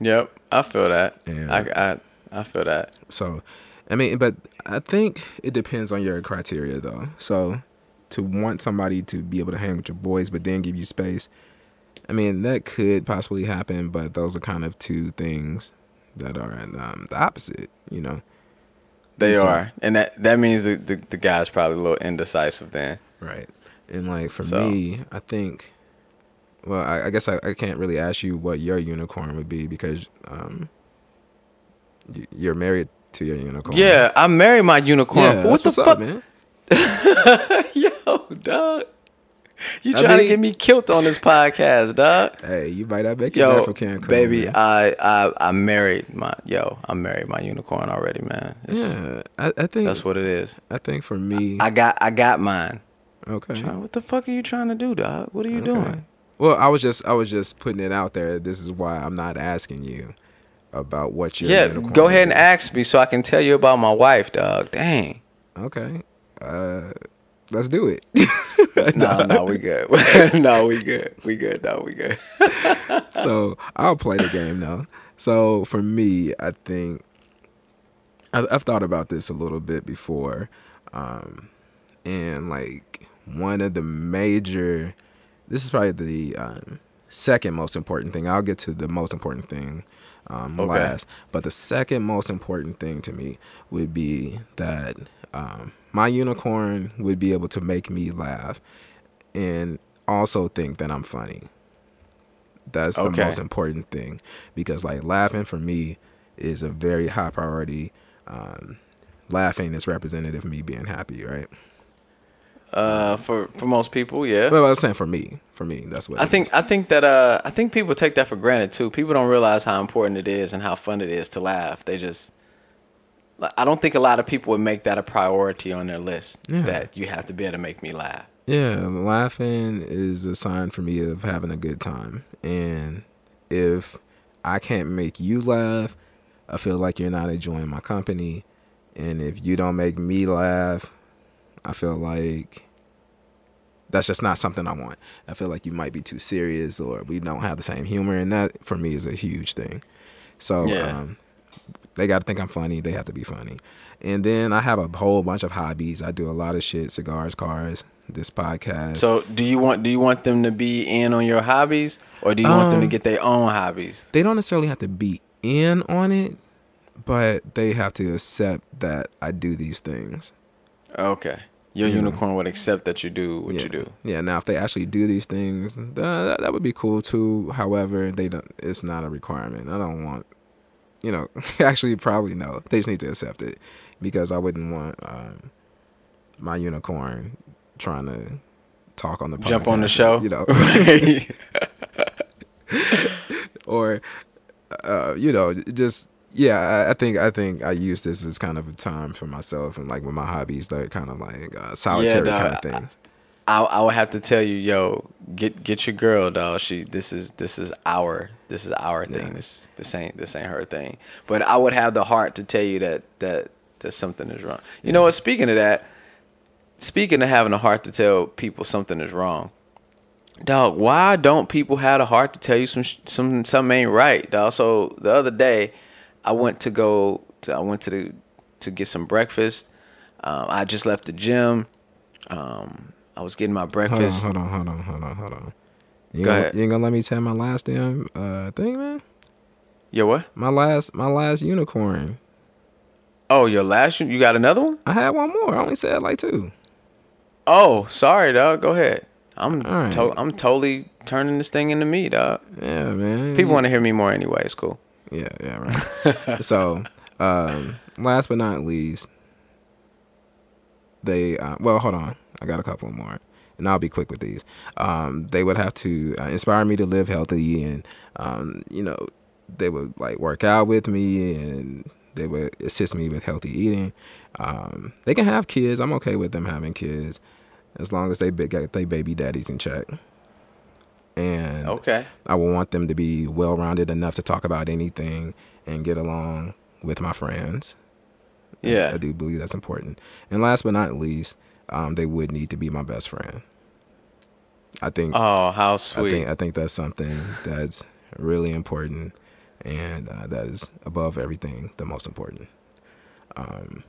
Yep, I feel that. Yeah. I, I I feel that. So, I mean, but I think it depends on your criteria, though. So, to want somebody to be able to hang with your boys, but then give you space, I mean, that could possibly happen, but those are kind of two things that are um, the opposite. You know. They So- are, and that that means the, the the guy's probably a little indecisive then. Right. And like for So- me, I think. Well, I, I guess I, I can't really ask you what your unicorn would be because um, you, you're married to your unicorn. Yeah, I married my unicorn. Yeah, what the fuck, man? yo, dog? You I trying to get me killed on this podcast, dog? Hey, you might not make it Yo, from Cancun, baby, man. I, I I married my yo. I married my unicorn already, man. It's- yeah, I, I think that's what it is. I think for me. I got I got mine. okay. Try- What the fuck are you trying to do, dog? What are you Okay. doing? Well, I was just I was just putting it out there. This is why I'm not asking you about what your Yeah, unicorn go ahead and ask me so I can tell you about my wife, dog. Dang. Okay. Uh, let's do it. No, no, we good. no, we good. We good. No, we good. so I'll play the game now. So for me, I think I, I've thought about this a little bit before, um, and like one of the major. This is probably the um, second most important thing. I'll get to the most important thing um, Okay. last, but the second most important thing to me would be that um, my unicorn would be able to make me laugh, and also think that I'm funny. That's the Okay. most important thing because like laughing for me is a very high priority. Um, laughing is representative of me being happy, right? Uh, for for most people, yeah. Well, I'm saying for me, for me, that's what I think is. I think that uh I think people take that for granted too. People don't realize how important it is and how fun it is to laugh. They just I don't think a lot of people would make that a priority on their list. Yeah. That you have to be able to make me laugh. Yeah, laughing is a sign for me of having a good time. And if I can't make you laugh, I feel like you're not enjoying my company. And if you don't make me laugh, I feel like that's just not something I want. I feel like you might be too serious or we don't have the same humor. And that for me is a huge thing. So, Yeah. um, they got to think I'm funny. They have to be funny. And then I have a whole bunch of hobbies. I do a lot of shit cigars, cars, this podcast. So do you want do you want them to be in on your hobbies or do you want them to Um, get their own hobbies? they don't necessarily have to be in on it, but they have to accept that I do these things. Okay. Your You know. unicorn would accept that you do what yeah. you do. Yeah. Now, if they actually do these things, that, that would be cool too. However, they don't. It's not a requirement. I don't want. You know, actually, probably no. They just need to accept it because I wouldn't want um, my unicorn trying to talk on the Jump on the show. You know, or uh, you know, just yeah. I, I think I think I use this as kind of a time for myself and like with my hobbies, they're kind of like uh, solitary dog. kind of things. I I would have to tell you, yo, get get your girl, dog. She this is this is our this is our thing. Yeah. This this ain't this ain't her thing. But I would have the heart to tell you that that that something is wrong. You know what? Speaking of that, speaking of having a heart to tell people something is wrong, dog. Why don't people have the heart to tell you some some something ain't right, dog? So the other day, I went to go. To, I went to the to get some breakfast. Um, I just left the gym. Um, I was getting my Hold on, breakfast. hold on, hold on, hold on, hold on. You, Go gonna, ahead. you ain't gonna let me tell my last damn uh thing, man? Yo, what? My last my last unicorn. Oh, your last one? You got another one? I had one more. I only said like two. Oh, sorry, dog. Go ahead. I'm right. to- I'm totally turning this thing into me, dog. Yeah, man. People want to hear me more anyway. It's cool. Yeah, yeah, right. so, um, last but not least, they uh, well, hold on, I got a couple more, and I'll be quick with these. Um, they would have to uh, inspire me to live healthy, and um, you know, they would like work out with me, and they would assist me with healthy eating. Um, they can have kids. I'm okay with them having kids, as long as they get they baby daddies in check. And Okay. I would want them to be well rounded enough to talk about anything and get along with my friends. Yeah. I do believe that's important. And last but not least, um, they would need to be my best friend. I think Oh, how I sweet. think I think that's something that's really important and uh, that is above everything the most important. Um,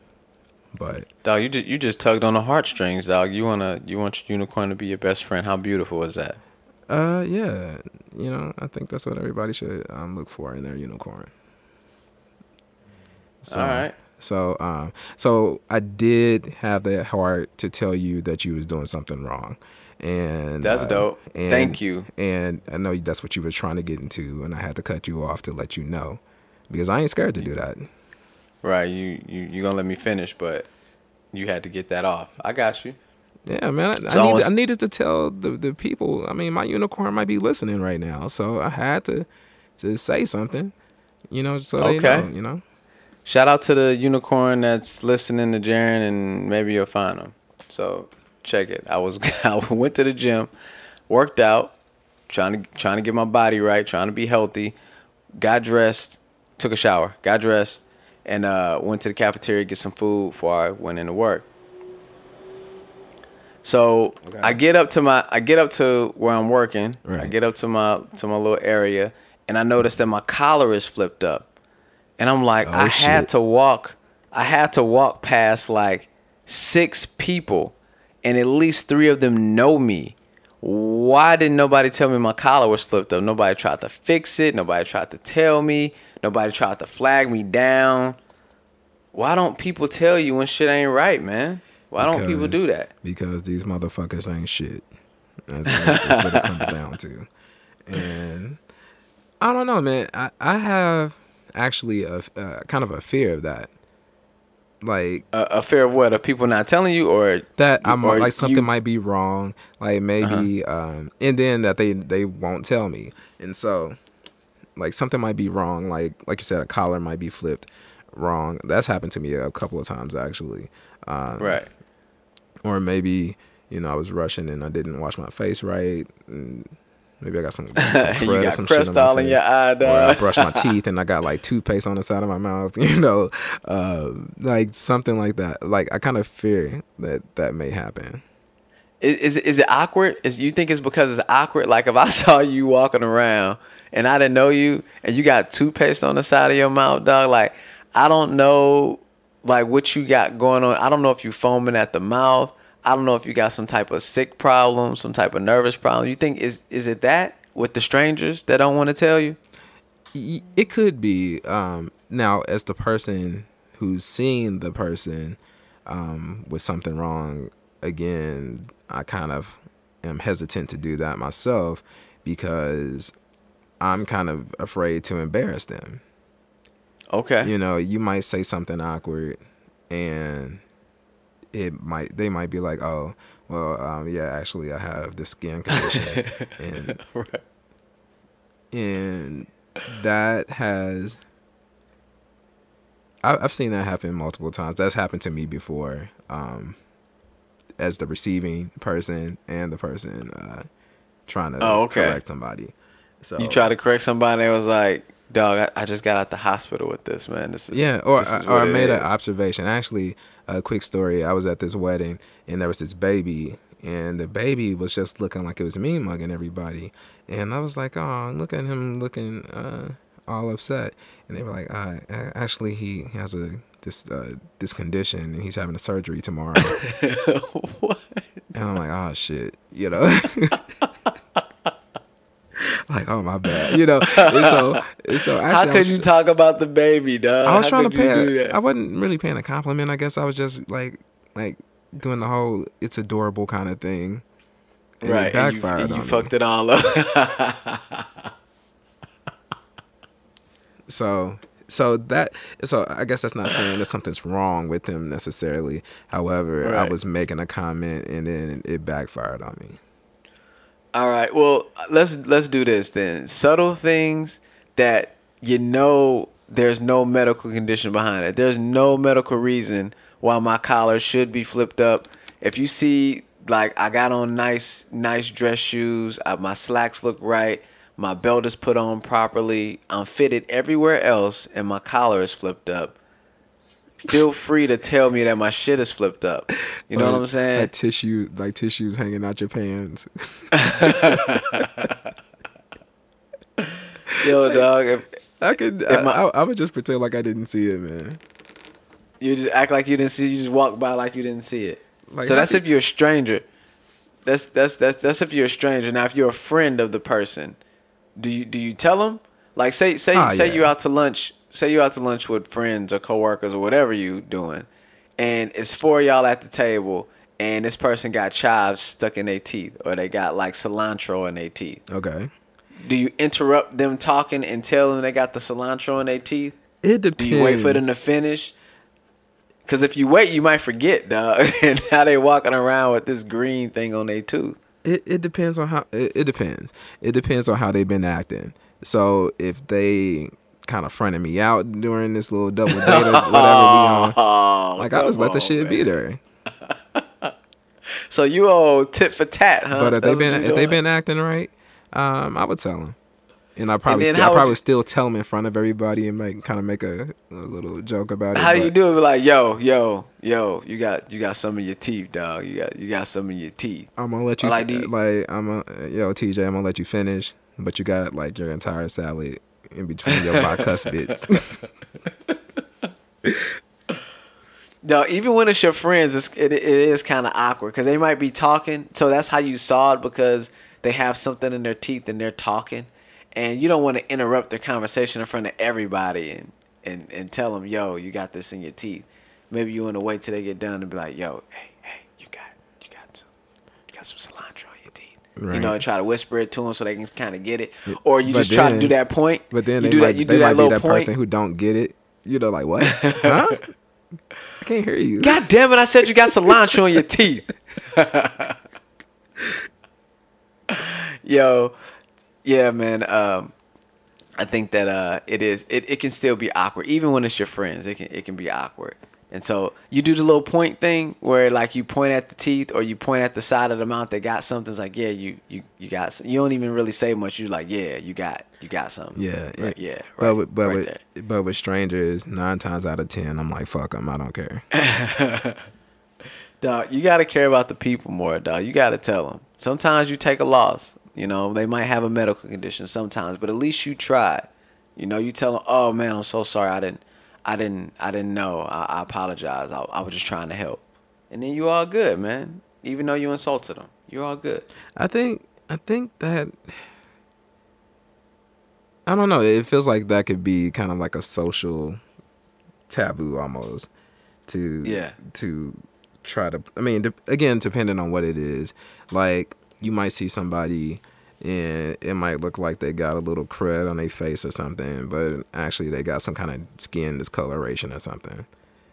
but dog, you just you just tugged on the heartstrings, dog. You wanna you want your unicorn to be your best friend. How beautiful is that? Uh, yeah, you know, I think that's what everybody should um, look for in their unicorn. So, All right. So, um, so I did have the heart to tell you that you was doing something wrong, and That's uh, dope. and- Thank you. And I know that's what you were trying to get into, and I had to cut you off to let you know, because I ain't scared to do that. Right. You you you gonna let me finish, but you had to get that off. I got you. Yeah, man. I, I, need it's- I needed to tell the, the people. I mean, my unicorn might be listening right now, so I had to to say something. You know, so they know. You know. Shout out to the unicorn that's listening to Jerren, and maybe you'll find him. So check it. I was I went to the gym, worked out, trying to trying to get my body right, trying to be healthy. Got dressed, took a shower, got dressed, and uh, went to the cafeteria to get some food before I went into work. So Okay. I get up to my I get up to where I'm working. Right. I get up to my to my little area, and I notice that my collar is flipped up. And I'm like, Oh, I had to walk. I had to walk past like six people, and at least three of them know me. Why didn't nobody tell me my collar was flipped up? Nobody tried to fix it. Nobody tried to tell me. Nobody tried to flag me down. Why don't people tell you when shit ain't right, man? Why don't people do that? Because these motherfuckers ain't shit. That's, that's what it comes down to. And I don't know, man. I, I have actually a uh, kind of a fear of that. Like A, a fear of what? Of people not telling you, or that I'm or like something you- might be wrong. Like maybe um and then that they they won't tell me. And so like something might be wrong. Like like you said, a collar might be flipped wrong. That's happened to me a couple of times actually. Um, right. or maybe you know I was rushing and I didn't wash my face right. And maybe I got some, some you got some shit crust on my all in your eye, Or I dog. brushed my teeth and I got like toothpaste on the side of my mouth. You know, uh, like something like that. Like I kind of fear that that may happen. Is, is it- is it awkward? Is you think it's because it's awkward? Like if I saw you walking around and I didn't know you and you got toothpaste on the side of your mouth, dog. Like I don't know, like what you got going on. I don't know if you're foaming at the mouth. I don't know if you got some type of sick problem, some type of nervous problem. You think is is it that with the strangers that don't want to tell you? It could be. Um, now, as the person who's seeing the person um, with something wrong, again, I kind of am hesitant to do that myself because I'm kind of afraid to embarrass them. Okay. You know, you might say something awkward, and it might they might be like, "Oh, well, um, yeah, actually, I have this skin condition," and right. and that has I, I've seen that happen multiple times. That's happened to me before, um, as the receiving person and the person uh, trying to Oh, okay. correct somebody. So You try to correct somebody and it was like, dog, I, I just got out the hospital with this, man. This is Yeah, or is or I made an observation. Actually, a quick story. I was at this wedding and there was this baby, and the baby was just looking like it was me mugging everybody, and I was like, oh, look at him looking uh, all upset, and they were like, uh, actually, he has a this uh, this condition and he's having a surgery tomorrow, what? and I'm like, oh shit, you know. like oh my bad you know and so and so actually How could you talk about the baby, dog? I was How trying to could you do pay. I wasn't really paying a compliment. I guess I was just like, like doing the whole "it's adorable" kind of thing. And right, It and you, backfired and you on me. fucked it all up. So, so that, so I guess that's not saying that something's wrong with him necessarily. However, I was making a comment and then it backfired on me. All right, well, let's let's do this then. Subtle things that you know there's no medical condition behind it. There's no medical reason why my collar should be flipped up. If you see like I got on nice nice dress shoes, uh, my slacks look right, my belt is put on properly, I'm fitted everywhere else and my collar is flipped up. Feel free to tell me that my shit is flipped up. You know what I'm saying? Like tissue, like tissues hanging out your pants. Yo, dog, if I could, I, my- I, I would just pretend like I didn't see it, man. you just act like you didn't see, you just walk by like you didn't see it. Like, so that's could- if you're a stranger. That's that's that's that's if you're a stranger. Now, if you're a friend of the person, do you do you tell them? Like, say say Ah, say yeah. you out to lunch. Say you out to lunch with friends or coworkers or whatever you doing, and it's four of y'all at the table, and this person got chives stuck in their teeth, or they got like cilantro in their teeth. Okay. Do you interrupt them talking and tell them they got the cilantro in their teeth? It depends. Do you wait for them to finish? Because if you wait, you might forget, dog. and now they walking around with this green thing on their tooth. It it depends on how it, it depends. It depends on how they've been acting. So if they kind of fronted me out during this little double date or whatever we on, Oh, like I just let the shit be there. So you all tit for tat, huh? But if That's they've been if they've been acting right, um, I would tell them. And I probably then still, I probably you- still tell them in front of everybody and make kind of make a, a little joke about it. How do you do it? Like, yo, yo, yo, you got you got some in your teeth, dog. You got you got some in your teeth. I'm gonna let you like, like I'm a yo TJ. I'm gonna let you finish, but you got like your entire salad in between your bicuspids. No, even when it's your friends, it's, it, it is kind of awkward because they might be talking. So that's how you saw it because they have something in their teeth and they're talking, and you don't want to interrupt their conversation in front of everybody and, and, and tell them, "Yo, you got this in your teeth." Maybe you want to wait till they get done and be like, "Yo, hey, hey, you got you got some you got some cilantro teeth." You know, and try to whisper it to them so they can kind of get it, or you But just try to do that point. But then you they do might, that. You do might that little that point. person who don't get it. You know, like what? Huh? I can't hear you. God damn it! I said you got cilantro on your teeth. Yo, yeah, man. Um, I think that uh, it is. It, it can still be awkward, even when it's your friends. It can it can be awkward. And so you do the little point thing where like you point at the teeth or you point at the side of the mouth that got something. It's like yeah, you you you got. Some. You don't even really say much. You're like yeah, you got you got something. Yeah, right, yeah. yeah. But with, but right with there. but with strangers, nine times out of ten, I'm like, fuck them. I don't care. Dog, you gotta care about the people more, dog. You gotta tell them. Sometimes you take a loss. You know, they might have a medical condition sometimes, but at least you tried. You know, you tell them, "Oh man, I'm so sorry. I didn't, I didn't, I didn't know. I, I apologize. I, I was just trying to help." And then you all good, man. Even though you insulted them, you're all good. I think I think that I don't know. It feels like that could be kind of like a social taboo almost to Yeah. to try to. I mean, de- again, depending on what it is. Like you might see somebody and it might look like they got a little crud on their face or something, but actually they got some kind of skin discoloration or something.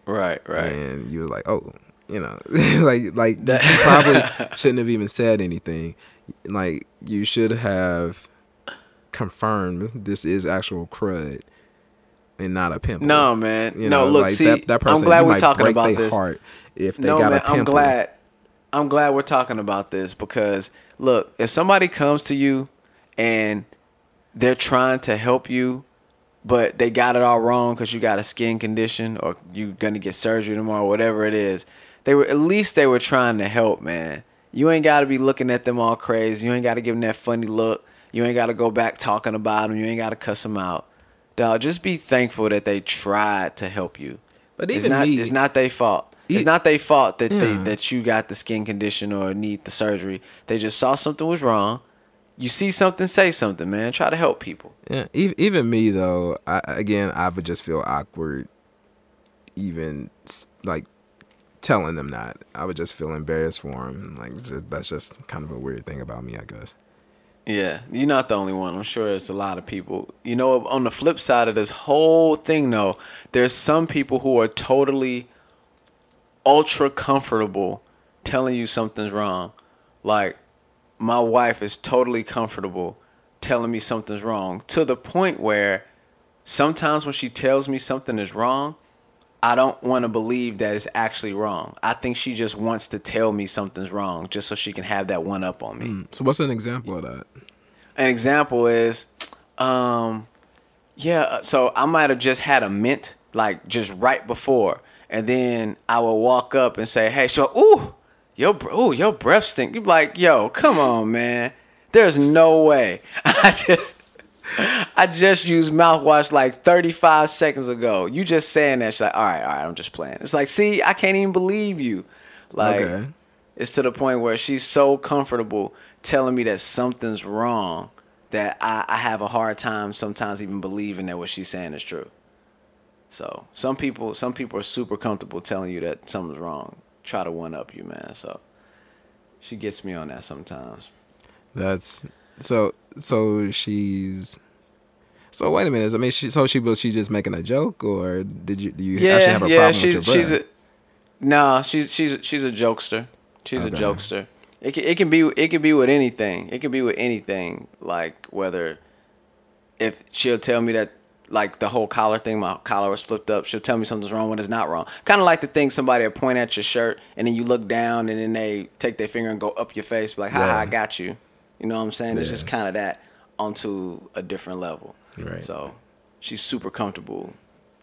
Right, right. and you were like, oh, you know, like like That- you probably shouldn't have even said anything. Like you should have confirmed this is actual crud and not a pimple. No, man. You no, know, look, like see, that, that person, I'm glad we're talking about this. heart if they no, got man, a pimple. I'm glad. I'm glad we're talking about this because look, if somebody comes to you and they're trying to help you, but they got it all wrong because you got a skin condition or you're gonna get surgery tomorrow, whatever it is, they were at least they were trying to help, man. You ain't got to be looking at them all crazy. You ain't got to give them that funny look. You ain't got to go back talking about them. You ain't got to cuss them out. Dog, just be thankful that they tried to help you. But it's even not me- it's not their fault. It's not their fault that they that you got the skin condition or need the surgery. They just saw something was wrong. You see something, say something, man. Try to help people. Yeah, even, even me though. I, again, I would just feel awkward, even like telling them that. I would just feel embarrassed for them. Like that's just kind of a weird thing about me, I guess. Yeah, you're not the only one. I'm sure it's a lot of people. You know, on the flip side of this whole thing, though, there's some people who are totally ultra comfortable telling you something's wrong. Like, my wife is totally comfortable telling me something's wrong to the point where sometimes when she tells me something is wrong, I don't want to believe that it's actually wrong. I think she just wants to tell me something's wrong just so she can have that one up on me. So what's an example of that? An example is, um, yeah. uh, So I might have just had a mint like just right before, and then I will walk up and say, "Hey, so ooh, your ooh, your breath stink." You be like, "Yo, come on, man. There's no way." I just. I just used mouthwash like 35 seconds ago. You just saying that. She's like, all right, all right, I'm just playing. It's like, see, I can't even believe you. Like, okay. It's to the point where she's so comfortable telling me that something's wrong that I, I have a hard time sometimes even believing that what she's saying is true. So some people some people are super comfortable telling you that something's wrong. Try to one up you, man. So she gets me on that sometimes. That's so so she's so wait a minute. I mean, she, so she was she just making a joke, or did you do you yeah, actually have a yeah, problem she's with your she's breath? a no, she's she's she's a jokester. She's Okay. a jokester. It can, it can be it can be with anything. It can be with anything. Like whether if she'll tell me that like the whole collar thing, my collar was flipped up. She'll tell me something's wrong when it's not wrong. Kind of like the thing somebody will point at your shirt and then you look down and then they take their finger and go up your face, be like, "Ha, ha, Yeah. I got you." You know what I'm saying? It's just kind of that onto a different level. Right. So she's super comfortable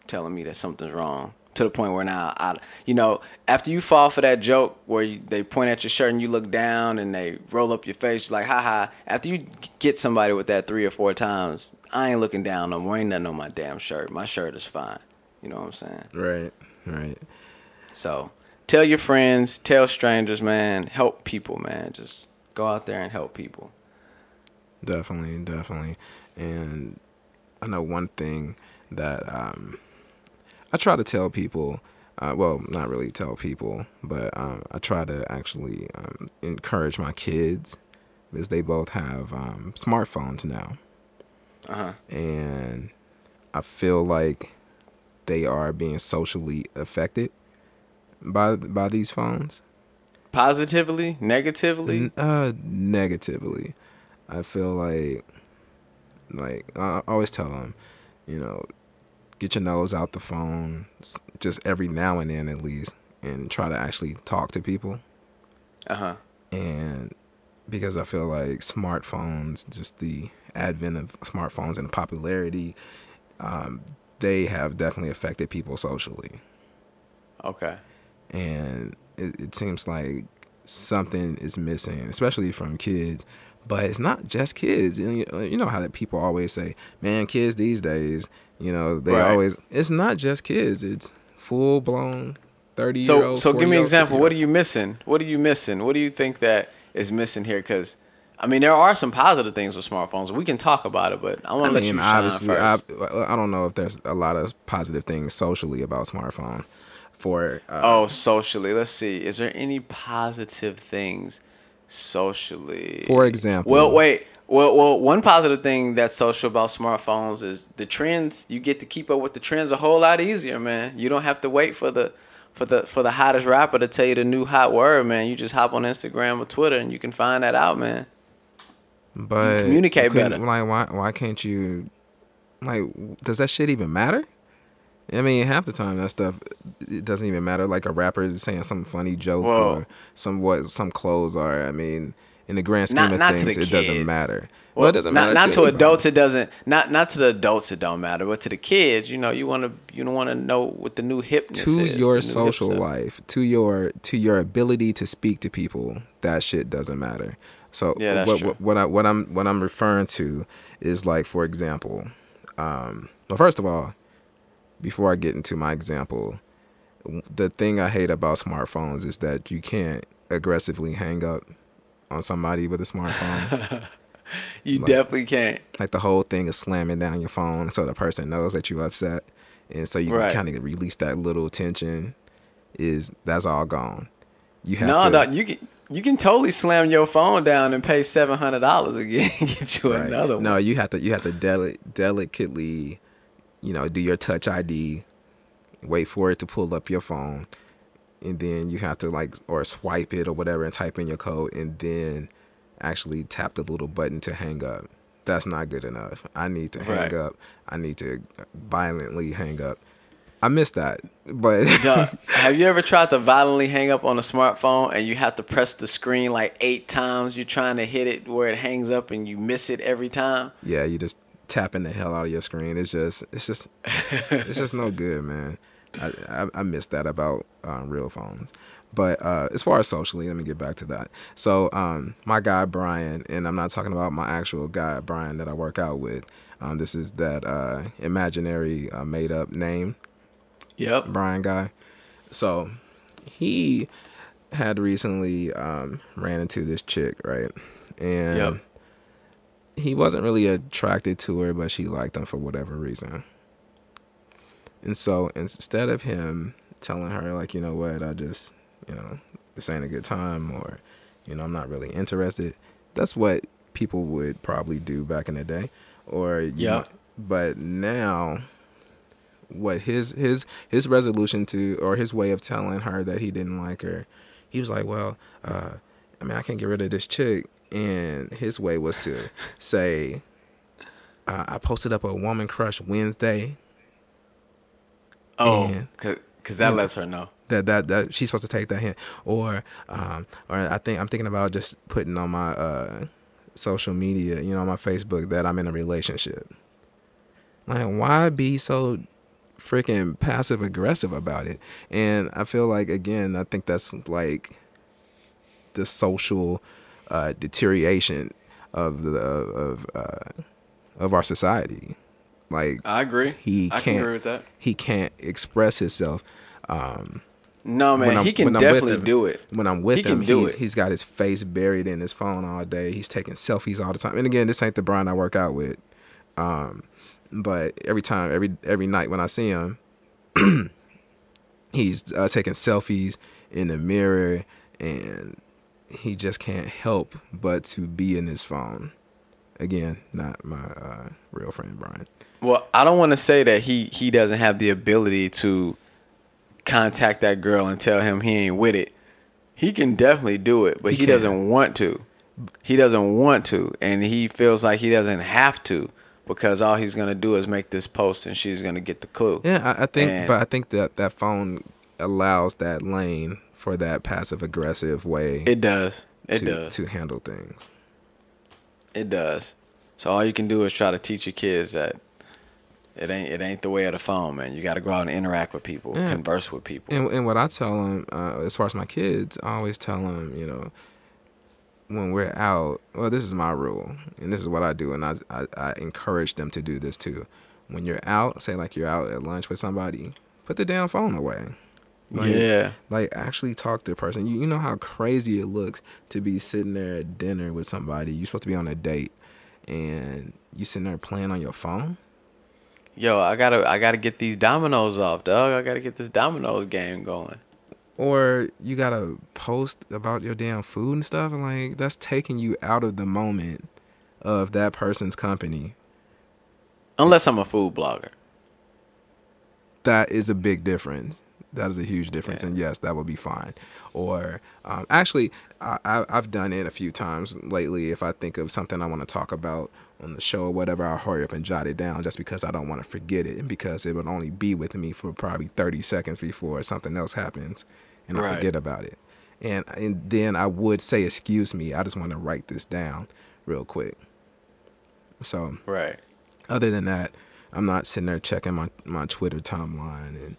telling me that something's wrong to the point where now I, you know, after you fall for that joke where you, they point at your shirt and you look down and they roll up your face, like, ha ha. After you get somebody with that three or four times, I ain't looking down no more. Ain't nothing on my damn shirt. My shirt is fine. You know what I'm saying? Right, right. So tell your friends, tell strangers, man. Help people, man. Just go out there and help people. Definitely, definitely. And I know one thing that um, I try to tell people. Uh, well, not really tell people, but um, I try to actually um, encourage my kids because they both have um, smartphones now, Uh huh. and I feel like they are being socially affected by by these phones. Positively, negatively. Uh, negatively. I feel like, like I I always tell them, you know, get your nose out the phone, just every now and then at least, and try to actually talk to people. Uh huh. And because I feel like smartphones, just the advent of smartphones and the popularity, um, they have definitely affected people socially Okay. and it, it seems like something is missing, especially from kids. But it's not just kids. Know, you know how that people always say, "Man, kids these days." You know, they Right. always. It's not just kids. It's full blown thirty year So, old. so give me an example. What are you missing? What are you missing? What do you think that is missing here? Because, I mean, there are some positive things with smartphones. We can talk about it, but I I want to let mean, you shine obviously, I, first. I don't know if there's a lot of positive things socially about smartphone. For uh, oh, socially. Let's see. Is there any positive things socially? For example- Well, wait. Well, well, one positive thing that's social about smartphones is the trends. You get to keep up with the trends a whole lot easier, man. You don't have to wait for the for the for the hottest rapper to tell you the new hot word, man. You just hop on Instagram or Twitter and you can find that out, man. but communicate couldn't- better. Like, why? Why can't you? Like, does that shit even matter? I mean, half the time that stuff it doesn't even matter. Like a rapper is saying some funny joke Well- or some what some clothes are. I mean, in the grand scheme Not- of not to things, it doesn't matter. Well, Well, it doesn't not, matter. not to anybody. adults. It doesn't. Not not to the adults. It don't matter. But to the kids, you know, you want to you don't want to know what the new hipness to is, your social life, to your to your ability to speak to people, that shit doesn't matter. So Yeah, what, what what I what I'm what I'm referring to is like for example, um, well first of all, before I get into my example, the thing I hate about smartphones is that you can't aggressively hang up on somebody with a smartphone. You Like- definitely can't. like the whole thing is slamming down your phone so the person knows that you're upset and so you Right. kind of release that little tension is that's all gone you have No, to no, you can you can totally slam your phone down and pay seven hundred dollars again. Get you right. another one. no you have to you have to deli- delicately you know do your touch id wait for it to pull up your phone and then you have to like or swipe it or whatever and type in your code and then actually tap the little button to hang up that's not good enough i need to hang Right. up i need to violently hang up i miss that but Duh. Have you ever tried to violently hang up on a smartphone and you have to press the screen like eight times? You're trying to hit it where it hangs up and you miss it every time. yeah you just tapping the hell out of your screen it's just it's just it's just no good man i i, I miss that about um, real phones but uh, as far as socially, let me get back to that. So, um, my guy Brian, and I'm not talking about my actual guy Brian that I work out with. Um, this is that uh, imaginary uh, made up name Yep. Brian guy. So he had recently um, ran into this chick, right? And Yep. he wasn't really attracted to her, but she liked him for whatever reason. And so instead of him telling her, like, you know what, I just, you know, this ain't a good time, or, you know, I'm not really interested, that's what people would probably do back in the day. Or, Yeah. might- but now, what his his his resolution to or his way of telling her that he didn't like her he was like well uh i mean i can't get rid of this chick and his way was to say uh, i posted up a woman crush wednesday Oh, because that lets her know. that that that she's supposed to take that hint. Or um or i think i'm thinking about just putting on my uh social media you know on my facebook that i'm in a relationship. Like why be so freaking passive aggressive about it? And i feel like again i think that's like the social uh deterioration of the of uh of our society like I agree. he I can't can agree with that. he can't express himself um No man, he can when I'm with definitely him- do it. when I'm with He him, can do he, it. he's got his face buried in his phone all day. He's taking selfies all the time. And again, this ain't the Brian I work out with. Um, but every time, every every night when I see him, he's uh, taking selfies in the mirror, and he just can't help but to be in his phone. Again, not my uh, real friend Brian. Well, I don't want to say that he he doesn't have the ability to contact that girl and tell him he ain't with it. He can definitely do it, but He he, doesn't want to. He doesn't want to, and he feels like he doesn't have to because all he's gonna do is make this post, and she's gonna get the clue. Yeah, I, I think, And- but I think that that phone allows that lane for that passive aggressive way It does. It to, does. to handle things. It does. So all you can do is try to teach your kids that it ain't it ain't the way of the phone, man. You got to go out and interact with people, Yeah. converse with people. And, and what I tell them, uh, as far as my kids, I always tell them, you know, when we're out, well, this is my rule, and this is what I do, and I, I, I encourage them to do this too. When you're out, say like you're out at lunch with somebody, put the damn phone away. Like, yeah. Like actually talk to the person. You, you know how crazy it looks to be sitting there at dinner with somebody. You're supposed to be on a date, and you sitting there playing on your phone. Yo, I gotta I gotta get these dominoes off, dog. I gotta get this dominoes game going. or you gotta post about your damn food and stuff and like that's taking you out of the moment of that person's company Unless I'm a food blogger. that is a big difference that is a huge difference Yeah. and yes that would be fine. Or um, actually I, i've done it a few times lately. If i think of something i want to talk about on the show or whatever i'll hurry up and jot it down just because i don't want to forget it and because it would only be with me for probably 30 seconds before something else happens and i forget about it. And, and then i would say excuse me i just want to write this down real quick. So Right. other than that, I'm not sitting there checking my, my Twitter timeline and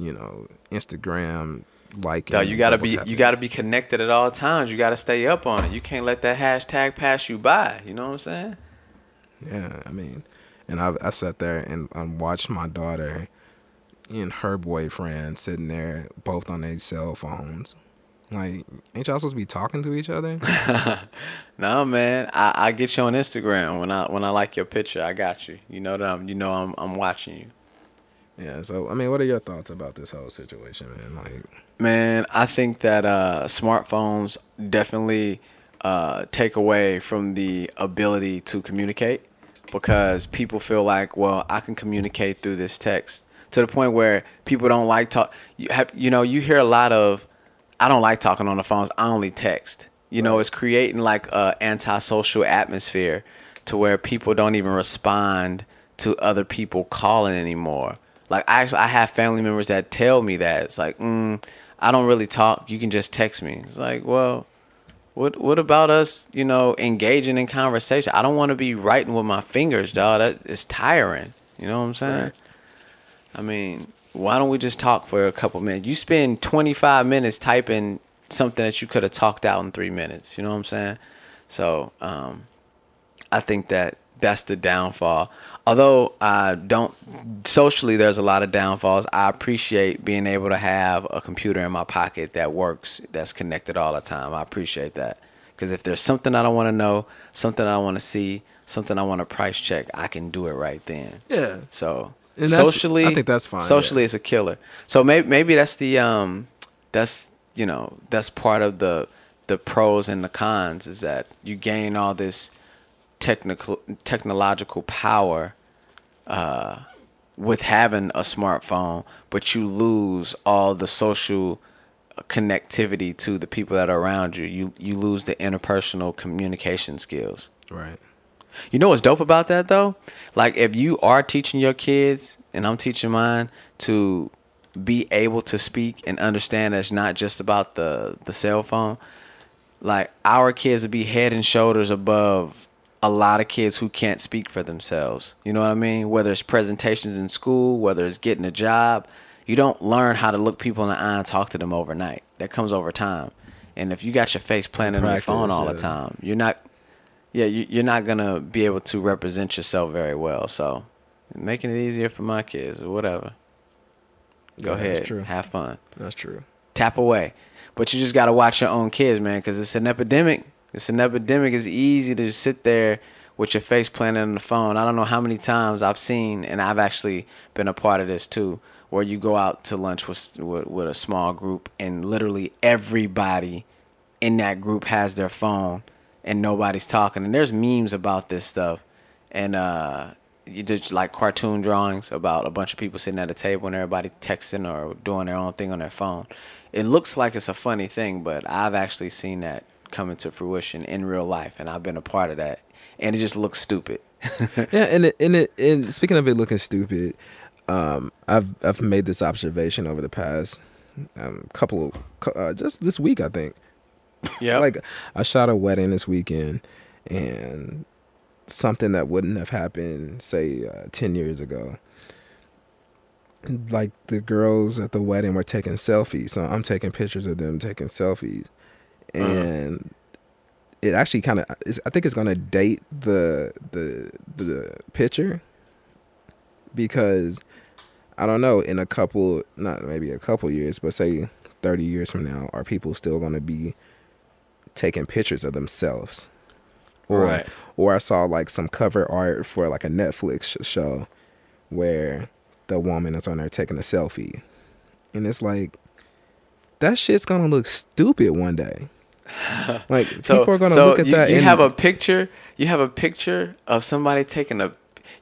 you know Instagram like. You gotta be tapping. you gotta be connected at all times. You gotta stay up on it. You can't let that hashtag pass you by. You know what I'm saying? Yeah, I mean, and I I sat there and, and watched my daughter and her boyfriend sitting there both on their cell phones. Like, ain't y'all supposed to be talking to each other? No man, I, I get you on Instagram when I when I like your picture. I got you. You know that I'm you know I'm I'm watching you. Yeah. So I mean, what are your thoughts about this whole situation, man? Like, Man, I think that uh, smartphones definitely uh, take away from the ability to communicate because people feel like, well, I can communicate through this text to the point where people don't like talk. You have, you know, you hear a lot of, I don't like talking on the phones. I only text. You know, it's creating like a antisocial atmosphere to where people don't even respond to other people calling anymore. Like I actually, I have family members that tell me that it's like, mm, I don't really talk. You can just text me. It's like, well, what what about us? You know, engaging in conversation. I don't want to be writing with my fingers, dog. That is tiring. You know what I'm saying? Right. I mean, why don't we just talk for a couple minutes? You spend 25 minutes typing something that you could have talked out in three minutes. You know what I'm saying? So, um, I think that that's the downfall. Although I don't socially, there's a lot of downfalls. I appreciate being able to have a computer in my pocket that works, that's connected all the time. I appreciate that because if there's something I don't want to know, something I want to see, something I want to price check, I can do it right then. Yeah. So And socially, I think that's fine, Socially, yeah. it's a killer. So maybe maybe that's the um, that's you know that's part of the the pros and the cons is that you gain all this technical technological power uh, with having a smartphone, but you lose all the social connectivity to the people that are around you. You you lose the interpersonal communication skills. Right. You know what's dope about that though? Like if you are teaching your kids and I'm teaching mine to be able to speak and understand that it's not just about the the cell phone. Like our kids would be head and shoulders above a lot of kids who can't speak for themselves. You know what I mean? Whether it's presentations in school, whether it's getting a job, you don't learn how to look people in the eye and talk to them overnight. That comes over time. And if you got your face planted on your phone all the time, you're not yeah, you, you're not gonna be able to represent yourself very well. So, making it easier for my kids or whatever. Go Yeah, that's ahead, true. have fun, That's true. tap away. But you just gotta watch your own kids, man, because it's an epidemic. It's an epidemic. It's easy to just sit there with your face planted on the phone. I don't know how many times I've seen, and I've actually been a part of this too, where you go out to lunch with with, with a small group, and literally everybody in that group has their phone and nobody's talking. And there's memes about this stuff. And uh you like cartoon drawings about a bunch of people sitting at a table and everybody texting or doing their own thing on their phone. It looks like it's a funny thing, but I've actually seen that come to fruition in real life and I've been a part of that. And it just looks stupid. Yeah, and it, and it, and speaking of it looking stupid, um, I've I've made this observation over the past um, couple of uh, just this week, I think. yeah. Like I shot a wedding this weekend, and something that wouldn't have happened, say, uh, ten years ago. Like the girls at the wedding were taking selfies, so I'm taking pictures of them taking selfies, Uh-huh. and it actually kind of I think it's gonna date the the the picture because I don't know in a couple not maybe a couple years, but say thirty years from now, are people still gonna be taking pictures of themselves? Or Right. or I saw like some cover art for like a Netflix show where the woman is on there taking a selfie, and it's like that shit's gonna look stupid one day. Like So, people are gonna so look at you, that You and have a picture. You have a picture of somebody taking a.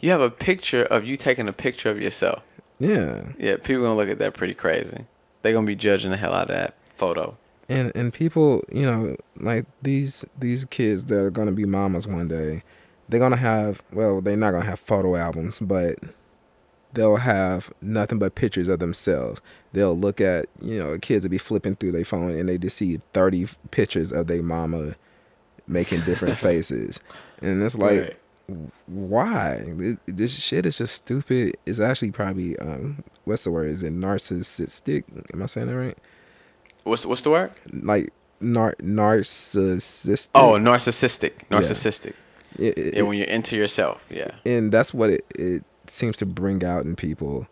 You have a picture of you taking a picture of yourself. yeah, Yeah, people gonna look at that pretty crazy. They're gonna be judging the hell out of that photo. and and people, you know, like these these kids that are gonna be mamas one day, they're gonna have well, they're not gonna have photo albums, but they'll have nothing but pictures of themselves. They'll look at you know kids will be flipping through their phone and they just see thirty pictures of their mama making different faces, and it's like. Why This- shit is just stupid? It's actually probably um, what's the word? Is it narcissistic? Am I saying that right? What's what's the word? like nar- narcissistic. Oh, narcissistic. Narcissistic. It- it- Yeah, when you're into yourself. Yeah. and that's what it, it seems to bring out in people.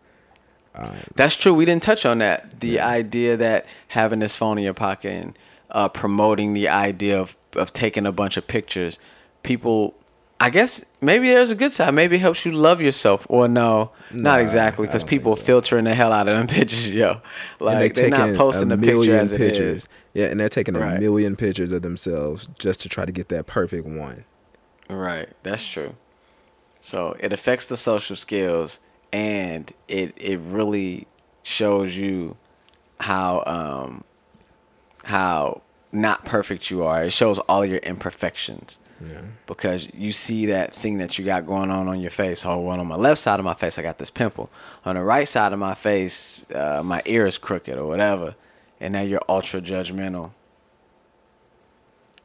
That's true. We didn't touch on that. The idea that having this phone in your pocket and uh, promoting the idea of, of taking a bunch of pictures, people, I guess maybe there's a good side. Maybe it helps you love yourself. Or no, Nah, not exactly, because people so. filtering the hell out of them pictures, yo. Like they they're not posting a the picture as pictures. is. Yeah, and they're taking a million pictures of themselves just to try to get that perfect one. Right, that's true. So it affects the social skills, and it it really shows you how um how not perfect you are. It shows all your imperfections. Yeah. Because you see that thing that you got going on on your face. Oh, well, on my left side of my face, I got this pimple. On the right side of my face, uh, my ear is crooked or whatever. And now you're ultra judgmental.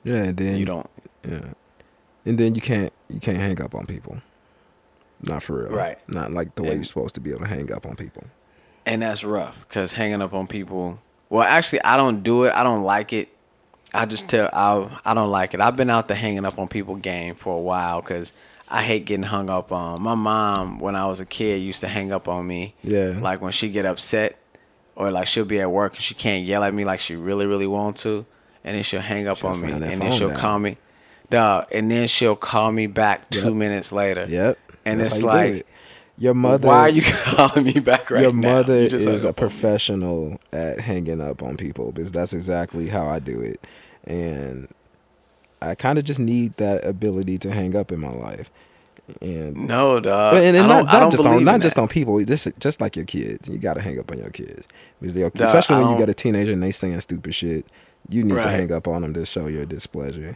Yeah, and then You don't. Yeah, and then you can't you can't hang up on people. Not for real. Right. Not like the way And- you're supposed to be able to hang up on people. and that's rough because hanging up on people well actually i don't do it i don't like it i just tell i i don't like it i've been out the hanging up on people game for a while because I hate getting hung up on. My mom, when I was a kid, used to hang up on me. Yeah. Like when she get upset, or like she'll be at work and she can't yell at me like she really, really want to, and then she'll hang up She'll on me, and then she'll down. call me, dog, and then she'll call me back two Yep. minutes later. Yep. And That's it's you like, your mother. why are you calling me back right your now? mother You just is a me. professional at hanging up on people because that's exactly how I do it, and I kind of just need that ability to hang up in my life, and No, dog. and, and I not, don't, not just on not just that. on people, just just like your kids. You got to hang up on your kids because they'll, especially when you got a teenager and they saying stupid shit. You need to hang up on them to show your displeasure,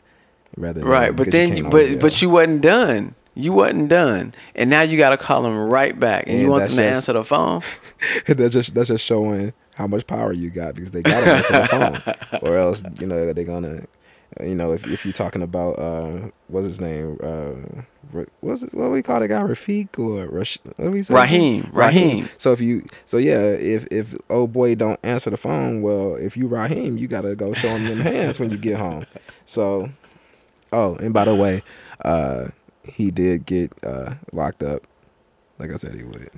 rather than Right, but then, you, but but you wasn't done. You wasn't done, and now you got to call them right back, and, you want them to just- answer the phone. that's just that's just showing how much power you got because they got to answer the phone, or else you know they're gonna, you know, if if you're talking about uh, what's his name, uh, what's it, what we call the guy Rafiq or Rash, what do we say? Raheem, Raheem. So if you, so yeah, if if old boy don't answer the phone, well, if you Raheem, you gotta go show him them hands when you get home. So, oh, and by the way, uh, he did get uh locked up, like I said he would.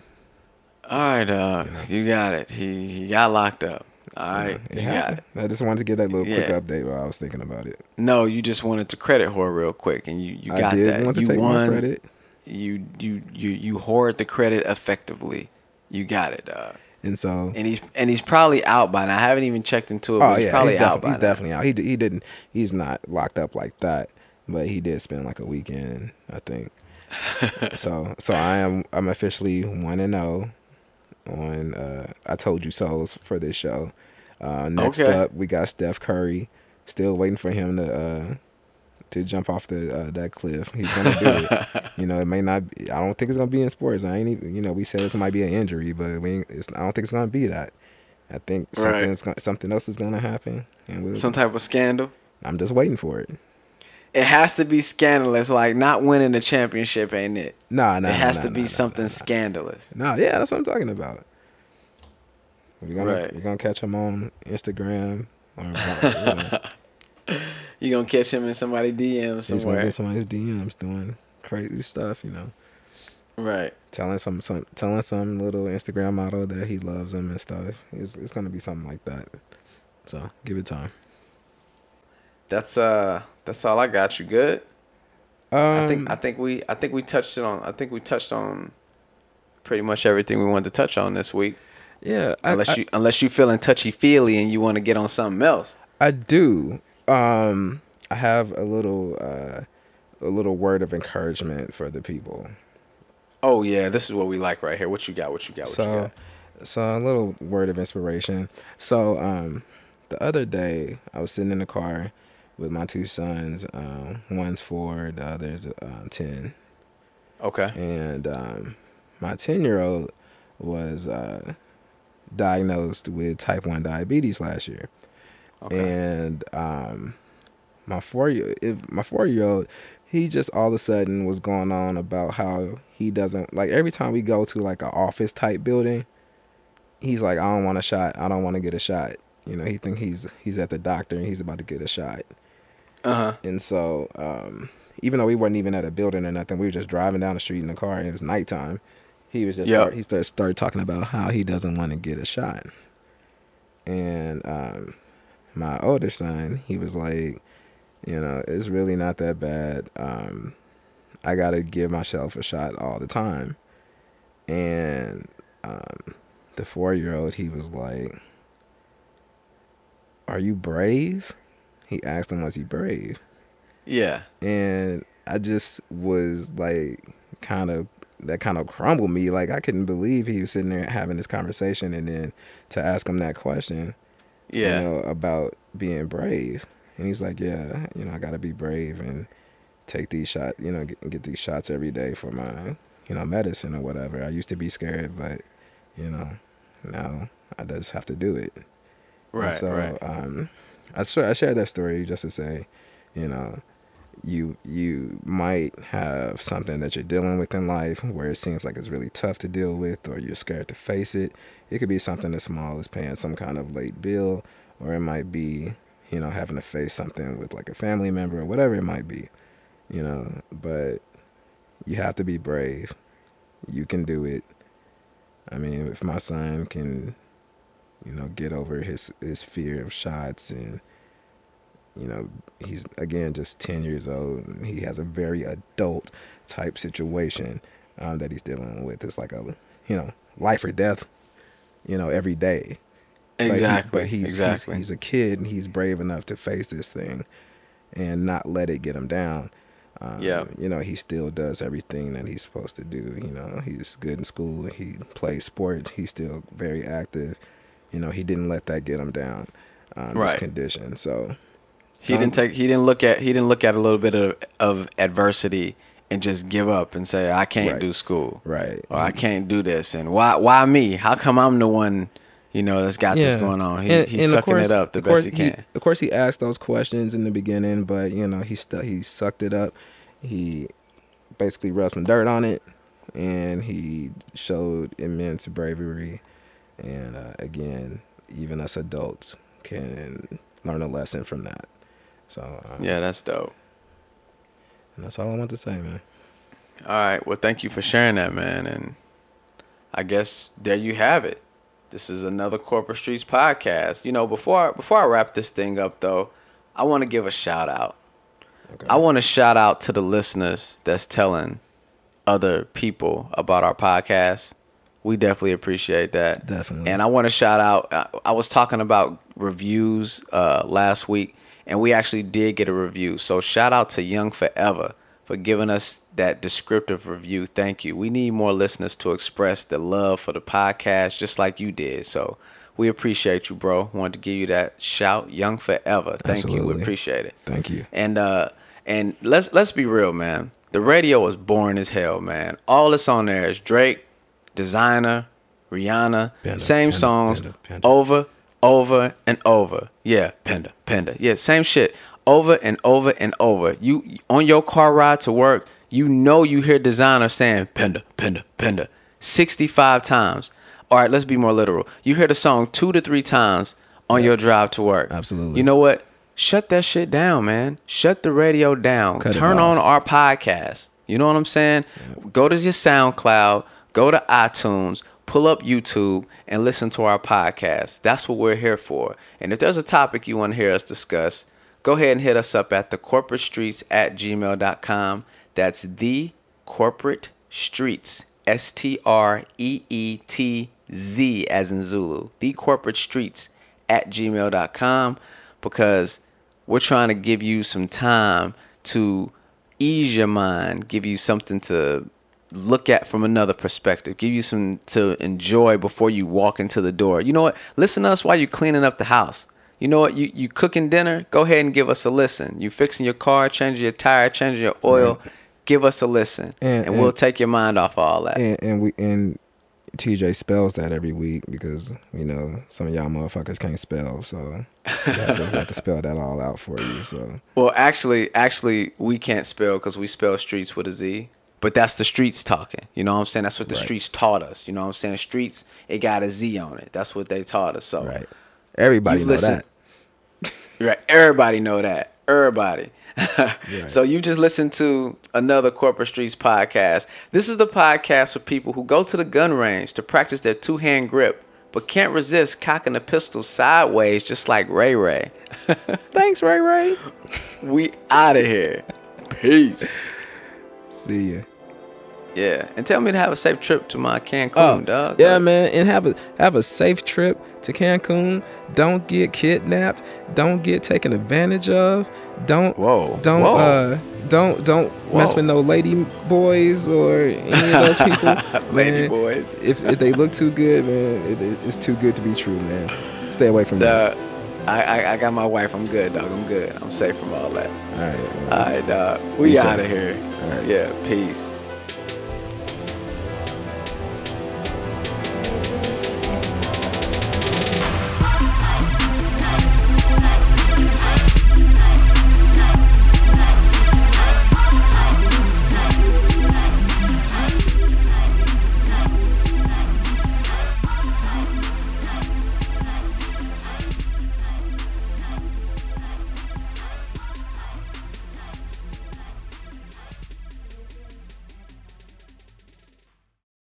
All right, dog. You got it. He he got locked up. All right, It you got it. I just wanted to get that little quick update while I was thinking about it. No, you just wanted to credit whore real quick, and you you got that. want to you take won. credit, You you you you hoard the credit effectively. You got it, dog. and so And he's and he's probably out by now. I haven't even checked into it. But oh he's yeah, probably he's, by he's definitely out. He d- he didn't he's not locked up like that, but he did spend like a weekend, I think. so so I am I'm officially one and zero on uh, I told you so's for this show. Uh, next Okay. up, we got Steph Curry. Still waiting for him to uh, to jump off the uh, that cliff. He's gonna do it. you know, it may not. Be, I don't think it's gonna be in sports. I ain't even. You know, we said this might be an injury, but we. Ain't, it's, I don't think it's gonna be that. I think Right. something's gonna, something else is gonna happen, and we'll, Some type of scandal. I'm just waiting for it. It has to be scandalous. Like not winning the championship ain't it. Nah, nah. it has nah, to nah, be nah, something scandalous. Nah, yeah, that's what I'm talking about. We're gonna Right. we're gonna catch him on Instagram. Or, you know, You gonna catch him in somebody DM he's gonna get somebody's DMs doing crazy stuff. You know, right? telling some some telling some little Instagram model that he loves him and stuff. It's it's gonna be something like that. So give it time. That's uh, that's all I got. You good? Um, I think I think we I think we touched it on. I think we touched on pretty much everything we wanted to touch on this week. yeah. I, Unless I, you unless you feeling touchy feely and you want to get on something else. I do. Um, I have a little uh, a little word of encouragement for the people. Oh yeah, this is what we like right here. What you got? What you got? What you so got? so a little word of inspiration so um the other day i was sitting in the car with my two sons um one's four the other's uh, 10 Okay. and um my 10 year old was uh diagnosed with type 1 diabetes last year. Okay. and um my four year if my four year old he just all of a sudden was going on about how he doesn't like every time we go to like an office type building he's like i don't want a shot. I don't want to get a shot. You know he think he's he's at the doctor and he's about to get a shot Uh huh. and so um even though we weren't even at a building or nothing we were just driving down the street in the car and it was nighttime. He was just Yep. start, he started, started talking about how he doesn't want to get a shot. And um my older son he was like you know it's really not that bad. Um i gotta give myself a shot all the time. And um the four year old he was like are you brave he asked him was he brave Yeah. and I just was like kind of that kind of crumbled me. Like I couldn't believe he was sitting there having this conversation, and then to ask him that question, Yeah. you know, about being brave, and he's like, yeah, you know, I got to be brave and take these shots, you know, get, get these shots every day for my, you know, medicine or whatever. I used to be scared, but you know, now I just have to do it. And right. so right. um, I sh- I shared that story just to say, you know, you you might have something that you're dealing with in life where it seems like it's really tough to deal with, or you're scared to face it. It could be something as small as paying some kind of late bill, or it might be, you know, having to face something with like a family member or whatever it might be, you know. But you have to be brave. You can do it. I mean, if my son can, you know, get over his his fear of shots and you know, he's again just 10 years old and he has a very adult type situation um, that he's dealing with. It's like a, you know, life or death, you know, every day. Exactly. But, he, but he's, exactly. he's, he's a kid and he's brave enough to face this thing and not let it get him down. Um, Yeah. You know, he still does everything that he's supposed to do. You know, he's good in school. He plays sports. He's still very active. You know, he didn't let that get him down. Um, His condition. So He Um, didn't take. He didn't look at. He didn't look at a little bit of, of adversity and just give up and say, "I can't Right. do school, right. or I can't do this." And why? Why me? How come I'm the one? You know, that's got this going on. He, And- he's and sucking course- it up the of course best he can. of course, he asked those questions in the beginning, but you know, he stu- he sucked it up. He basically rubbed some dirt on it, and he showed immense bravery. And uh, again, even us adults can learn a lesson from that. So um, yeah, that's dope. and that's all I want to say, man. All right. Well, thank you for sharing that, man. And I guess there you have it. This is another Corporate Streetz podcast. You know, before before I wrap this thing up, though, I want to give a shout out. Okay. I want to shout out to the listeners that's telling other people about our podcast. We definitely appreciate that. Definitely. And I want to shout out. I, I was talking about reviews uh, last week, and we actually did get a review. So shout out to Young Forever for giving us that descriptive review. Thank you. We need more listeners to express the love for the podcast, just like you did. So we appreciate you, bro. Wanted to give you that shout, Young Forever. Thank you. We appreciate it. Thank you. And uh and let's let's be real, man. The radio was boring as hell, man. All that's on there is Drake, Desiigner, Rihanna, Panda, same Panda, songs Panda, over, over and over. Yeah, Panda, Panda. Yeah, same shit. Over and over and over. You on your car ride to work, you know you hear Desiigner saying Panda, Panda, Panda 65 times. All right, let's be more literal. You hear the song 2 to 3 times on your drive to work. Absolutely. You know what? Shut that shit down, man. Shut the radio down. Cut Turn on our podcast. You know what I'm saying? Go to your SoundCloud, go to iTunes, pull up YouTube, and listen to our podcast. That's what we're here for. And if there's a topic you want to hear us discuss, go ahead and hit us up at the corporate streetz at gmail.com. That's the corporate streetz. S T R E E T Z as in Zulu. The corporate streetz at gmail.com because we're trying to give you some time to ease your mind, give you something to look at from another perspective, give you some to enjoy before you walk into the door. You know what? Listen to us while you're cleaning up the house. You know what? You you cooking dinner? Go ahead and give us a listen. You fixing your car, changing your tire, changing your oil. Give us a listen, and, And- we'll take your mind off of all that. and, and we and TJ spells that every week because you know some of y'all motherfuckers can't spell, so we have have to spell that all out for you. So Well, actually, actually, we can't spell because we spell streets with a Z. But that's the streets talking. You know what I'm saying? That's what the Right. streets taught us. You know what I'm saying? Streets, it got a Z on it. That's what they taught us. So, right, everybody know listened- that. right, everybody know that. Everybody. So you just listened to another Corporate Streetz podcast. This is the podcast for people who go to the gun range to practice their two-hand grip, but can't resist cocking a pistol sideways, just like Ray Ray. Thanks, Ray Ray. We out of here. Peace. See ya. Yeah, and tell me to have a safe trip to my Cancun, Oh, dog. yeah, man, and have a have a safe trip to Cancun. Don't get kidnapped. Don't get taken advantage of. Don't Whoa, Don't whoa. uh don't don't mess with no lady boys or any of those people. Lady man. boys. If, if they look too good, man, it, it- it's too good to be true, man. Stay away from that. I, I I got my wife. I'm good, dog. I'm good. I'm safe from all that. All right. All right, dog. We out of here. Right. Yeah. Peace.